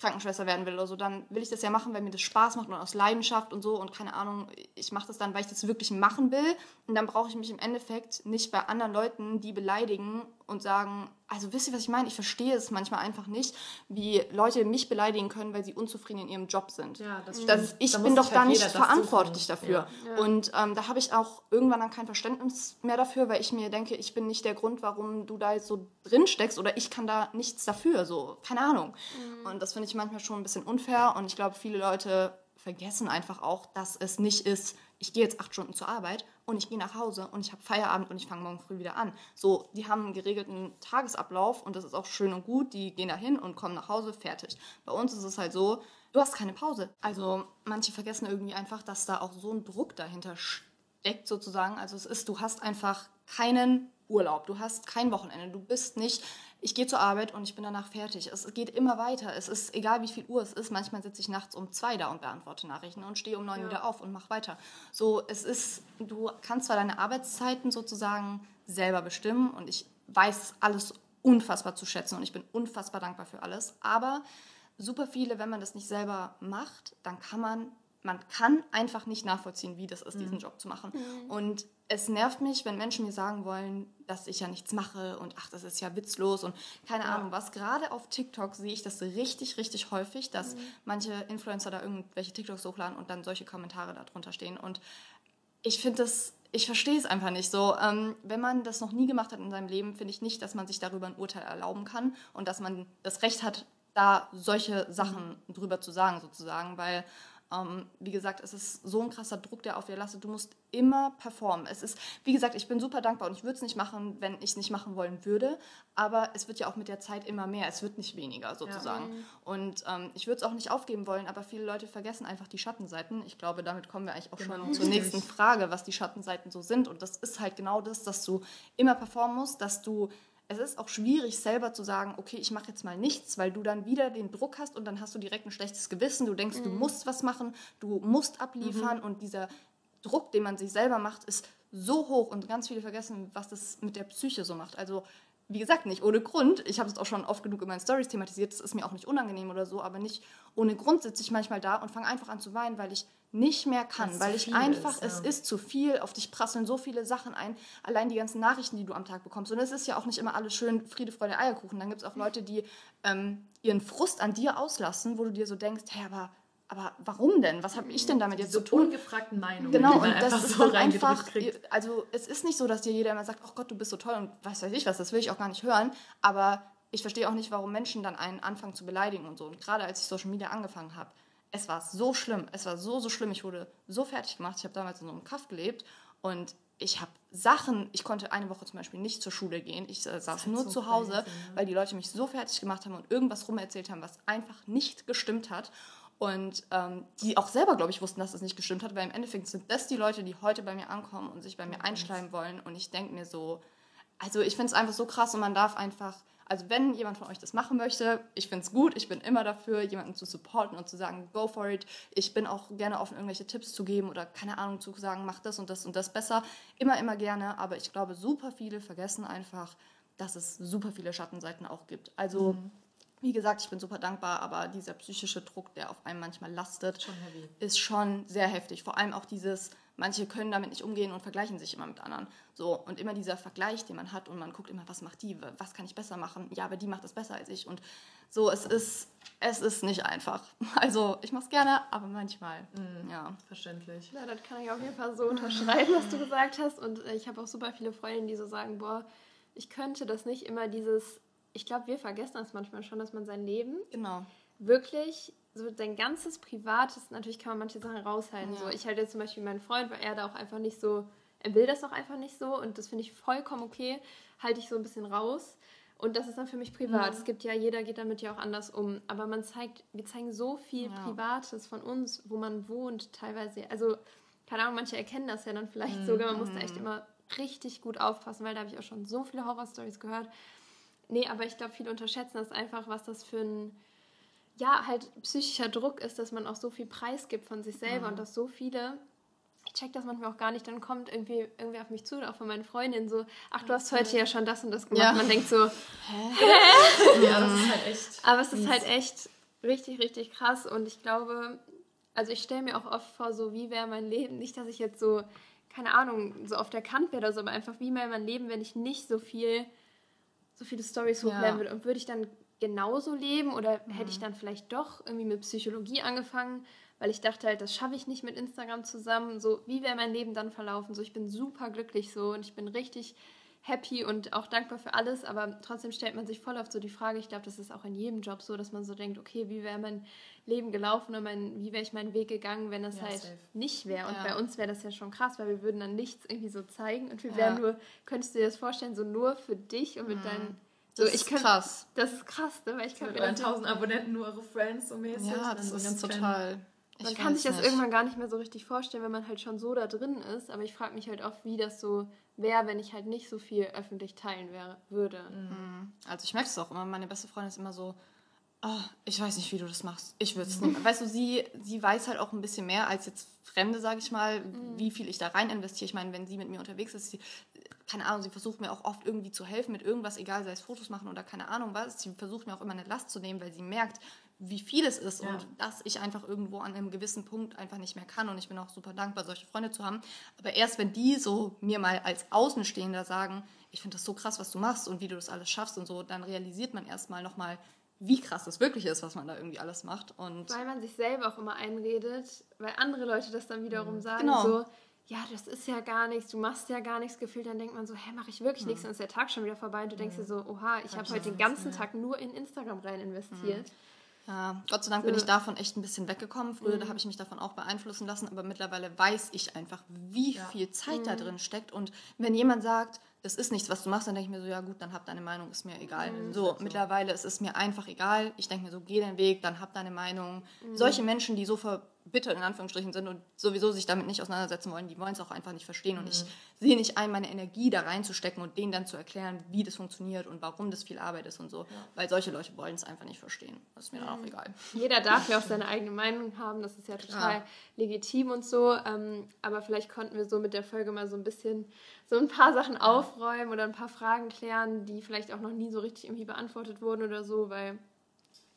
Krankenschwester werden will oder so, dann will ich das ja machen, weil mir das Spaß macht und aus Leidenschaft und so und keine Ahnung, ich mache das dann, weil ich das wirklich machen will. Und dann brauche ich mich im Endeffekt nicht bei anderen Leuten, die beleidigen und sagen, also wisst ihr, was ich meine? Ich verstehe es manchmal einfach nicht, wie Leute mich beleidigen können, weil sie unzufrieden in ihrem Job sind. Ja, das stimmt. Das, ich da bin doch halt da nicht verantwortlich dafür. Ja. Ja. Und ähm, da habe ich auch irgendwann dann kein Verständnis mehr dafür, weil ich mir denke, ich bin nicht der Grund, warum du da jetzt so drin steckst oder ich kann da nichts dafür. So, keine Ahnung. Mhm. Und das finde ich manchmal schon ein bisschen unfair und ich glaube, viele Leute vergessen einfach auch, dass es nicht ist, ich gehe jetzt acht Stunden zur Arbeit und ich gehe nach Hause und ich habe Feierabend und ich fange morgen früh wieder an. So, die haben einen geregelten Tagesablauf und das ist auch schön und gut. Die gehen da hin und kommen nach Hause, fertig. Bei uns ist es halt so, du hast keine Pause. Also manche vergessen irgendwie einfach, dass da auch so ein Druck dahinter steckt sozusagen. Also es ist, du hast einfach keinen Urlaub, du hast kein Wochenende, du bist nicht ich gehe zur Arbeit und ich bin danach fertig. Es geht immer weiter. Es ist egal, wie viel Uhr es ist. Manchmal sitze ich nachts um zwei da und beantworte Nachrichten und stehe um neun ja. wieder auf und mache weiter. So, es ist, du kannst zwar deine Arbeitszeiten sozusagen selber bestimmen und ich weiß alles unfassbar zu schätzen und ich bin unfassbar dankbar für alles. Aber super viele, wenn man das nicht selber macht, dann kann man man kann einfach nicht nachvollziehen, wie das ist, mhm. diesen Job zu machen. Mhm. Und es nervt mich, wenn Menschen mir sagen wollen, dass ich ja nichts mache und ach, das ist ja witzlos und keine ja. Ahnung was. Gerade auf TikTok sehe ich das richtig, richtig häufig, dass mhm. manche Influencer da irgendwelche TikToks hochladen und dann solche Kommentare darunter stehen. Und ich finde das, ich verstehe es einfach nicht so. Ähm, wenn man das noch nie gemacht hat in seinem Leben, finde ich nicht, dass man sich darüber ein Urteil erlauben kann und dass man das Recht hat, da solche Sachen mhm. drüber zu sagen, sozusagen, weil ähm, wie gesagt, es ist so ein krasser Druck, der auf dir lastet. Du musst immer performen. Es ist, wie gesagt, ich bin super dankbar und ich würde es nicht machen, wenn ich es nicht machen wollen würde. Aber es wird ja auch mit der Zeit immer mehr. Es wird nicht weniger sozusagen. Ja. Und ähm, ich würde es auch nicht aufgeben wollen, aber viele Leute vergessen einfach die Schattenseiten. Ich glaube, damit kommen wir eigentlich auch genau. schon zur nächsten Frage, was die Schattenseiten so sind. Und das ist halt genau das, dass du immer performen musst, dass du es ist auch schwierig, selber zu sagen, okay, ich mache jetzt mal nichts, weil du dann wieder den Druck hast und dann hast du direkt ein schlechtes Gewissen. Du denkst, mhm. du musst was machen, du musst abliefern mhm. und dieser Druck, den man sich selber macht, ist so hoch und ganz viele vergessen, was das mit der Psyche so macht. Also wie gesagt, nicht ohne Grund. Ich habe es auch schon oft genug in meinen Stories thematisiert. Das ist mir auch nicht unangenehm oder so, aber nicht ohne Grund sitze ich manchmal da und fange einfach an zu weinen, weil ich nicht mehr kann, weil ich einfach, ist, ja. es ist zu viel, auf dich prasseln so viele Sachen ein, allein die ganzen Nachrichten, die du am Tag bekommst. Und es ist ja auch nicht immer alles schön Friede, Freude, Eierkuchen. Dann gibt es auch Leute, die ähm, ihren Frust an dir auslassen, wo du dir so denkst, hey, aber aber warum denn? Was habe ich denn damit jetzt so zu tun? ungefragten Meinungen. Genau, und das ist so einfach, also es ist nicht so, dass dir jeder immer sagt, oh Gott, du bist so toll und was weiß ich was, das will ich auch gar nicht hören, aber ich verstehe auch nicht, warum Menschen dann einen anfangen zu beleidigen und so. Und gerade als ich Social Media angefangen habe, es war so schlimm, es war so, so schlimm, ich wurde so fertig gemacht, ich habe damals in so einem Kaff gelebt und ich habe Sachen, ich konnte eine Woche zum Beispiel nicht zur Schule gehen. Ich äh, saß nur so zu Hause, crazy, ne? weil die Leute mich so fertig gemacht haben und irgendwas rumerzählt haben, was einfach nicht gestimmt hat. Und ähm, die auch selber, glaube ich, wussten, dass das nicht gestimmt hat, weil im Endeffekt sind das die Leute, die heute bei mir ankommen und sich bei mir einschleimen wollen. Und ich denke mir so, also ich finde es einfach so krass und man darf einfach, also wenn jemand von euch das machen möchte, ich finde es gut, ich bin immer dafür, jemanden zu supporten und zu sagen, go for it. Ich bin auch gerne offen, irgendwelche Tipps zu geben oder keine Ahnung zu sagen, mach das und das und das besser. Immer, immer gerne, aber ich glaube, super viele vergessen einfach, dass es super viele Schattenseiten auch gibt. Also mhm wie gesagt, ich bin super dankbar, aber dieser psychische Druck, der auf einem manchmal lastet, schon ist schon sehr heftig. Vor allem auch dieses, manche können damit nicht umgehen und vergleichen sich immer mit anderen. So, und immer dieser Vergleich, den man hat und man guckt immer, was macht die, was kann ich besser machen? Ja, aber die macht das besser als ich. Und so, es ist, es ist nicht einfach. Also, ich mache es gerne, aber manchmal, mhm. ja. Verständlich. Ja, das kann ich auf jeden Fall so unterschreiben, was du gesagt hast. Und äh, ich habe auch super viele Freundinnen, die so sagen, boah, ich könnte das nicht immer dieses, ich glaube, wir vergessen das manchmal schon, dass man sein Leben genau. Wirklich so dein ganzes Privates, natürlich kann man manche Sachen raushalten. Ja. So, ich halte jetzt zum Beispiel meinen Freund, weil er da auch einfach nicht so, er will das auch einfach nicht so und das finde ich vollkommen okay, halte ich so ein bisschen raus. Und das ist dann für mich privat. Mhm. Es gibt ja, jeder geht damit ja auch anders um. Aber man zeigt, wir zeigen so viel ja. Privates von uns, wo man wohnt, teilweise. Also, keine Ahnung, manche erkennen das ja dann vielleicht mhm. sogar. Man muss da echt mhm. immer richtig gut aufpassen, weil da habe ich auch schon so viele Horror-Stories gehört. Nee, aber ich glaube, viele unterschätzen das einfach, was das für ein ja, halt psychischer Druck ist, dass man auch so viel Preis gibt von sich selber mhm. und dass so viele, ich check das manchmal auch gar nicht, dann kommt irgendwie irgendwie auf mich zu oder auch von meinen Freundinnen so, ach, du hast heute ja schon das und das gemacht. Ja. Man denkt so, hä? ja, das ist halt echt. Aber es ist halt echt richtig, richtig krass und ich glaube, also ich stelle mir auch oft vor, so wie wäre mein Leben, nicht, dass ich jetzt so, keine Ahnung, so auf der Kant wäre oder so, aber einfach wie wäre mein Leben, wenn ich nicht so viel, so viele Stories hochladen ja. würde und würde ich dann genauso leben oder mhm. hätte ich dann vielleicht doch irgendwie mit Psychologie angefangen, weil ich dachte halt, das schaffe ich nicht mit Instagram zusammen. So, wie wäre mein Leben dann verlaufen? So, ich bin super glücklich so und ich bin richtig happy und auch dankbar für alles, aber trotzdem stellt man sich voll oft so die Frage, ich glaube, das ist auch in jedem Job so, dass man so denkt, okay, wie wäre mein Leben gelaufen oder mein, wie wäre ich meinen Weg gegangen, wenn das ja, halt safe. nicht wäre. Und ja. bei uns wäre das ja schon krass, weil wir würden dann nichts irgendwie so zeigen und wir ja. wären nur, könntest du dir das vorstellen, so nur für dich und mit mhm. deinen so, das ist kann, krass. Das ist krass, ne? weil ich kann so mir 1000 Abonnenten nur eure Friends so mäßig. Ja, das ist ganz total. Man kann sich das nicht. irgendwann gar nicht mehr so richtig vorstellen, wenn man halt schon so da drin ist. Aber ich frage mich halt oft, wie das so wäre, wenn ich halt nicht so viel öffentlich teilen wäre, würde. Mhm. Also ich merke es auch immer. Meine beste Freundin ist immer so, oh, ich weiß nicht, wie du das machst. Ich würde es nicht. Weißt du, sie, sie weiß halt auch ein bisschen mehr als jetzt Fremde, sage ich mal, mhm. wie viel ich da rein investiere. Ich meine, wenn sie mit mir unterwegs ist, sie, keine Ahnung, sie versucht mir auch oft irgendwie zu helfen mit irgendwas, egal sei es Fotos machen oder keine Ahnung was. Sie versucht mir auch immer eine Last zu nehmen, weil sie merkt, wie viel es ist ja. und dass ich einfach irgendwo an einem gewissen Punkt einfach nicht mehr kann. Und ich bin auch super dankbar, solche Freunde zu haben. Aber erst wenn die so mir mal als Außenstehender sagen, ich finde das so krass, was du machst und wie du das alles schaffst und so, dann realisiert man erstmal nochmal, wie krass das wirklich ist, was man da irgendwie alles macht. Und weil man sich selber auch immer einredet, weil andere Leute das dann wiederum mhm. sagen, genau. so, ja, das ist ja gar nichts, du machst ja gar nichts gefühlt, dann denkt man so, hä, mache ich wirklich mhm. nichts, dann ist der Tag schon wieder vorbei und du denkst dir so, oha, ich habe heute den ganzen Tag nur in Instagram rein investiert. Mhm. Ja, Gott sei Dank bin ich davon echt ein bisschen weggekommen. Früher mhm. da habe ich mich davon auch beeinflussen lassen, aber mittlerweile weiß ich einfach, wie ja. viel Zeit mhm. da drin steckt. Und wenn jemand sagt, das ist nichts, was du machst, dann denke ich mir so, ja gut, dann hab deine Meinung, ist mir egal. Mhm, so, so, mittlerweile ist es mir einfach egal. Ich denke mir so, geh deinen Weg, dann hab deine Meinung. Solche Menschen, die so ver bitter in Anführungsstrichen sind und sowieso sich damit nicht auseinandersetzen wollen, die wollen es auch einfach nicht verstehen. Mhm. Und ich mhm. sehe nicht ein, meine Energie da reinzustecken und denen dann zu erklären, wie das funktioniert und warum das viel Arbeit ist und so. Ja. Weil solche Leute wollen es einfach nicht verstehen. Das ist mir mhm. dann auch egal. Jeder darf ja auch seine eigene Meinung haben, das ist ja total ja. legitim und so. Ähm, aber vielleicht konnten wir so mit der Folge mal so ein bisschen so ein paar Sachen aufräumen oder ein paar Fragen klären, die vielleicht auch noch nie so richtig irgendwie beantwortet wurden oder so, weil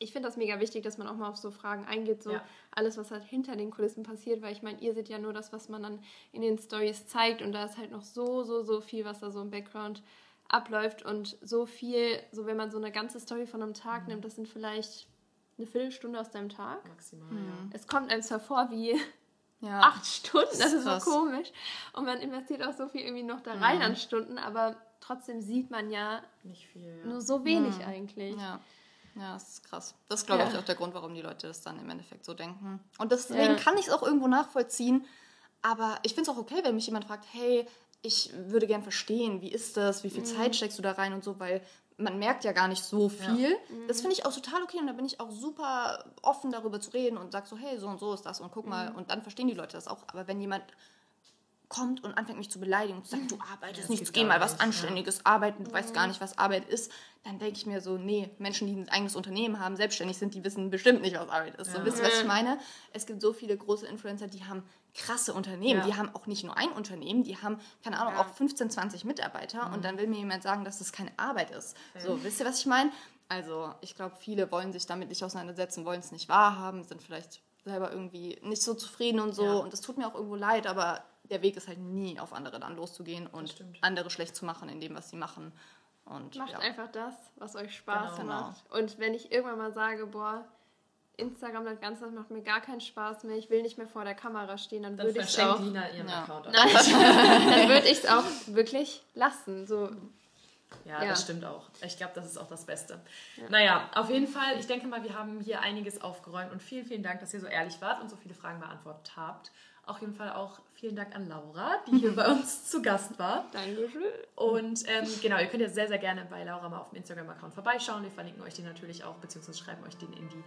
ich finde das mega wichtig, dass man auch mal auf so Fragen eingeht, so ja. alles, was halt hinter den Kulissen passiert, weil ich meine, ihr seht ja nur das, was man dann in den Stories zeigt und da ist halt noch so, so, so viel, was da so im Background abläuft und so viel, so wenn man so eine ganze Story von einem Tag mhm. nimmt, das sind vielleicht eine Viertelstunde aus deinem Tag. Maximal, mhm. ja. Es kommt einem zwar vor wie ja. acht Stunden, das ist, das ist so komisch und man investiert auch so viel irgendwie noch da rein mhm. an Stunden, aber trotzdem sieht man ja, Nicht viel, ja. nur so wenig mhm. eigentlich. Ja. Ja, das ist krass. Das ist, glaube ja. ich, auch der Grund, warum die Leute das dann im Endeffekt so denken. Und deswegen ja. kann ich es auch irgendwo nachvollziehen. Aber ich finde es auch okay, wenn mich jemand fragt, hey, ich würde gern verstehen, wie ist das, wie viel mhm. Zeit steckst du da rein und so, weil man merkt ja gar nicht so viel. Ja. Mhm. Das finde ich auch total okay und da bin ich auch super offen darüber zu reden und sag so, hey, so und so ist das und guck mhm. mal und dann verstehen die Leute das auch. Aber wenn jemand kommt und anfängt mich zu beleidigen und sagt, du arbeitest ja, nichts, geh mal was Anständiges ja. arbeiten, du mhm. weißt gar nicht, was Arbeit ist, dann denke ich mir so, nee, Menschen, die ein eigenes Unternehmen haben, selbstständig sind, die wissen bestimmt nicht, was Arbeit ist. Ja. So, wisst ihr, was ich meine? Es gibt so viele große Influencer, die haben krasse Unternehmen, die haben auch nicht nur ein Unternehmen, die haben, keine Ahnung, auch 15, 20 Mitarbeiter mhm. und dann will mir jemand sagen, dass das keine Arbeit ist. So, wisst ihr, was ich meine? Also, ich glaube, viele wollen sich damit nicht auseinandersetzen, wollen es nicht wahrhaben, sind vielleicht selber irgendwie nicht so zufrieden und so. Ja. Und das tut mir auch irgendwo leid, aber der Weg ist halt nie auf andere dann loszugehen und andere schlecht zu machen in dem, was sie machen. Und Macht ja. einfach das, was euch Spaß Genau. macht. Und wenn ich irgendwann mal sage, boah, Instagram, das Ganze das macht mir gar keinen Spaß mehr, ich will nicht mehr vor der Kamera stehen, dann, Dann würde ich es auch, Lina ihren Ja. Account. Nein, dann würde ich es auch wirklich lassen. So, Ja, Ja. das stimmt auch. Ich glaube, das ist auch das Beste. Naja, auf jeden Fall, ich denke mal, wir haben hier einiges aufgeräumt und vielen, vielen Dank, dass ihr so ehrlich wart und so viele Fragen beantwortet habt. Auf jeden Fall auch vielen Dank an Laura, die hier bei uns zu Gast war. Dankeschön. Und ähm, genau, ihr könnt ja sehr, sehr gerne bei Laura mal auf dem Instagram-Account vorbeischauen. Wir verlinken euch den natürlich auch, beziehungsweise schreiben euch den in die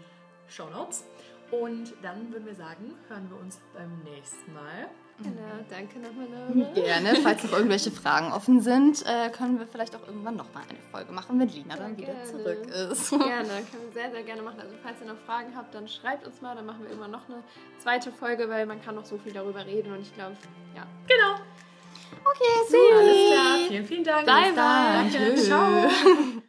Show Notes. Und dann würden wir sagen, hören wir uns beim nächsten Mal. Genau, danke nochmal, Laura. Gerne, falls noch irgendwelche Fragen offen sind, äh, können wir vielleicht auch irgendwann nochmal eine Folge machen, wenn Lina dann wieder gerne. zurück ist. Gerne, können wir sehr, sehr gerne machen. Also falls ihr noch Fragen habt, dann schreibt uns mal, dann machen wir irgendwann noch eine zweite Folge, weil man kann noch so viel darüber reden und ich glaube, ja. Genau. Okay, see Alles klar. Vielen, vielen Dank. Bye, bye. Danke. Tschüss. Ciao.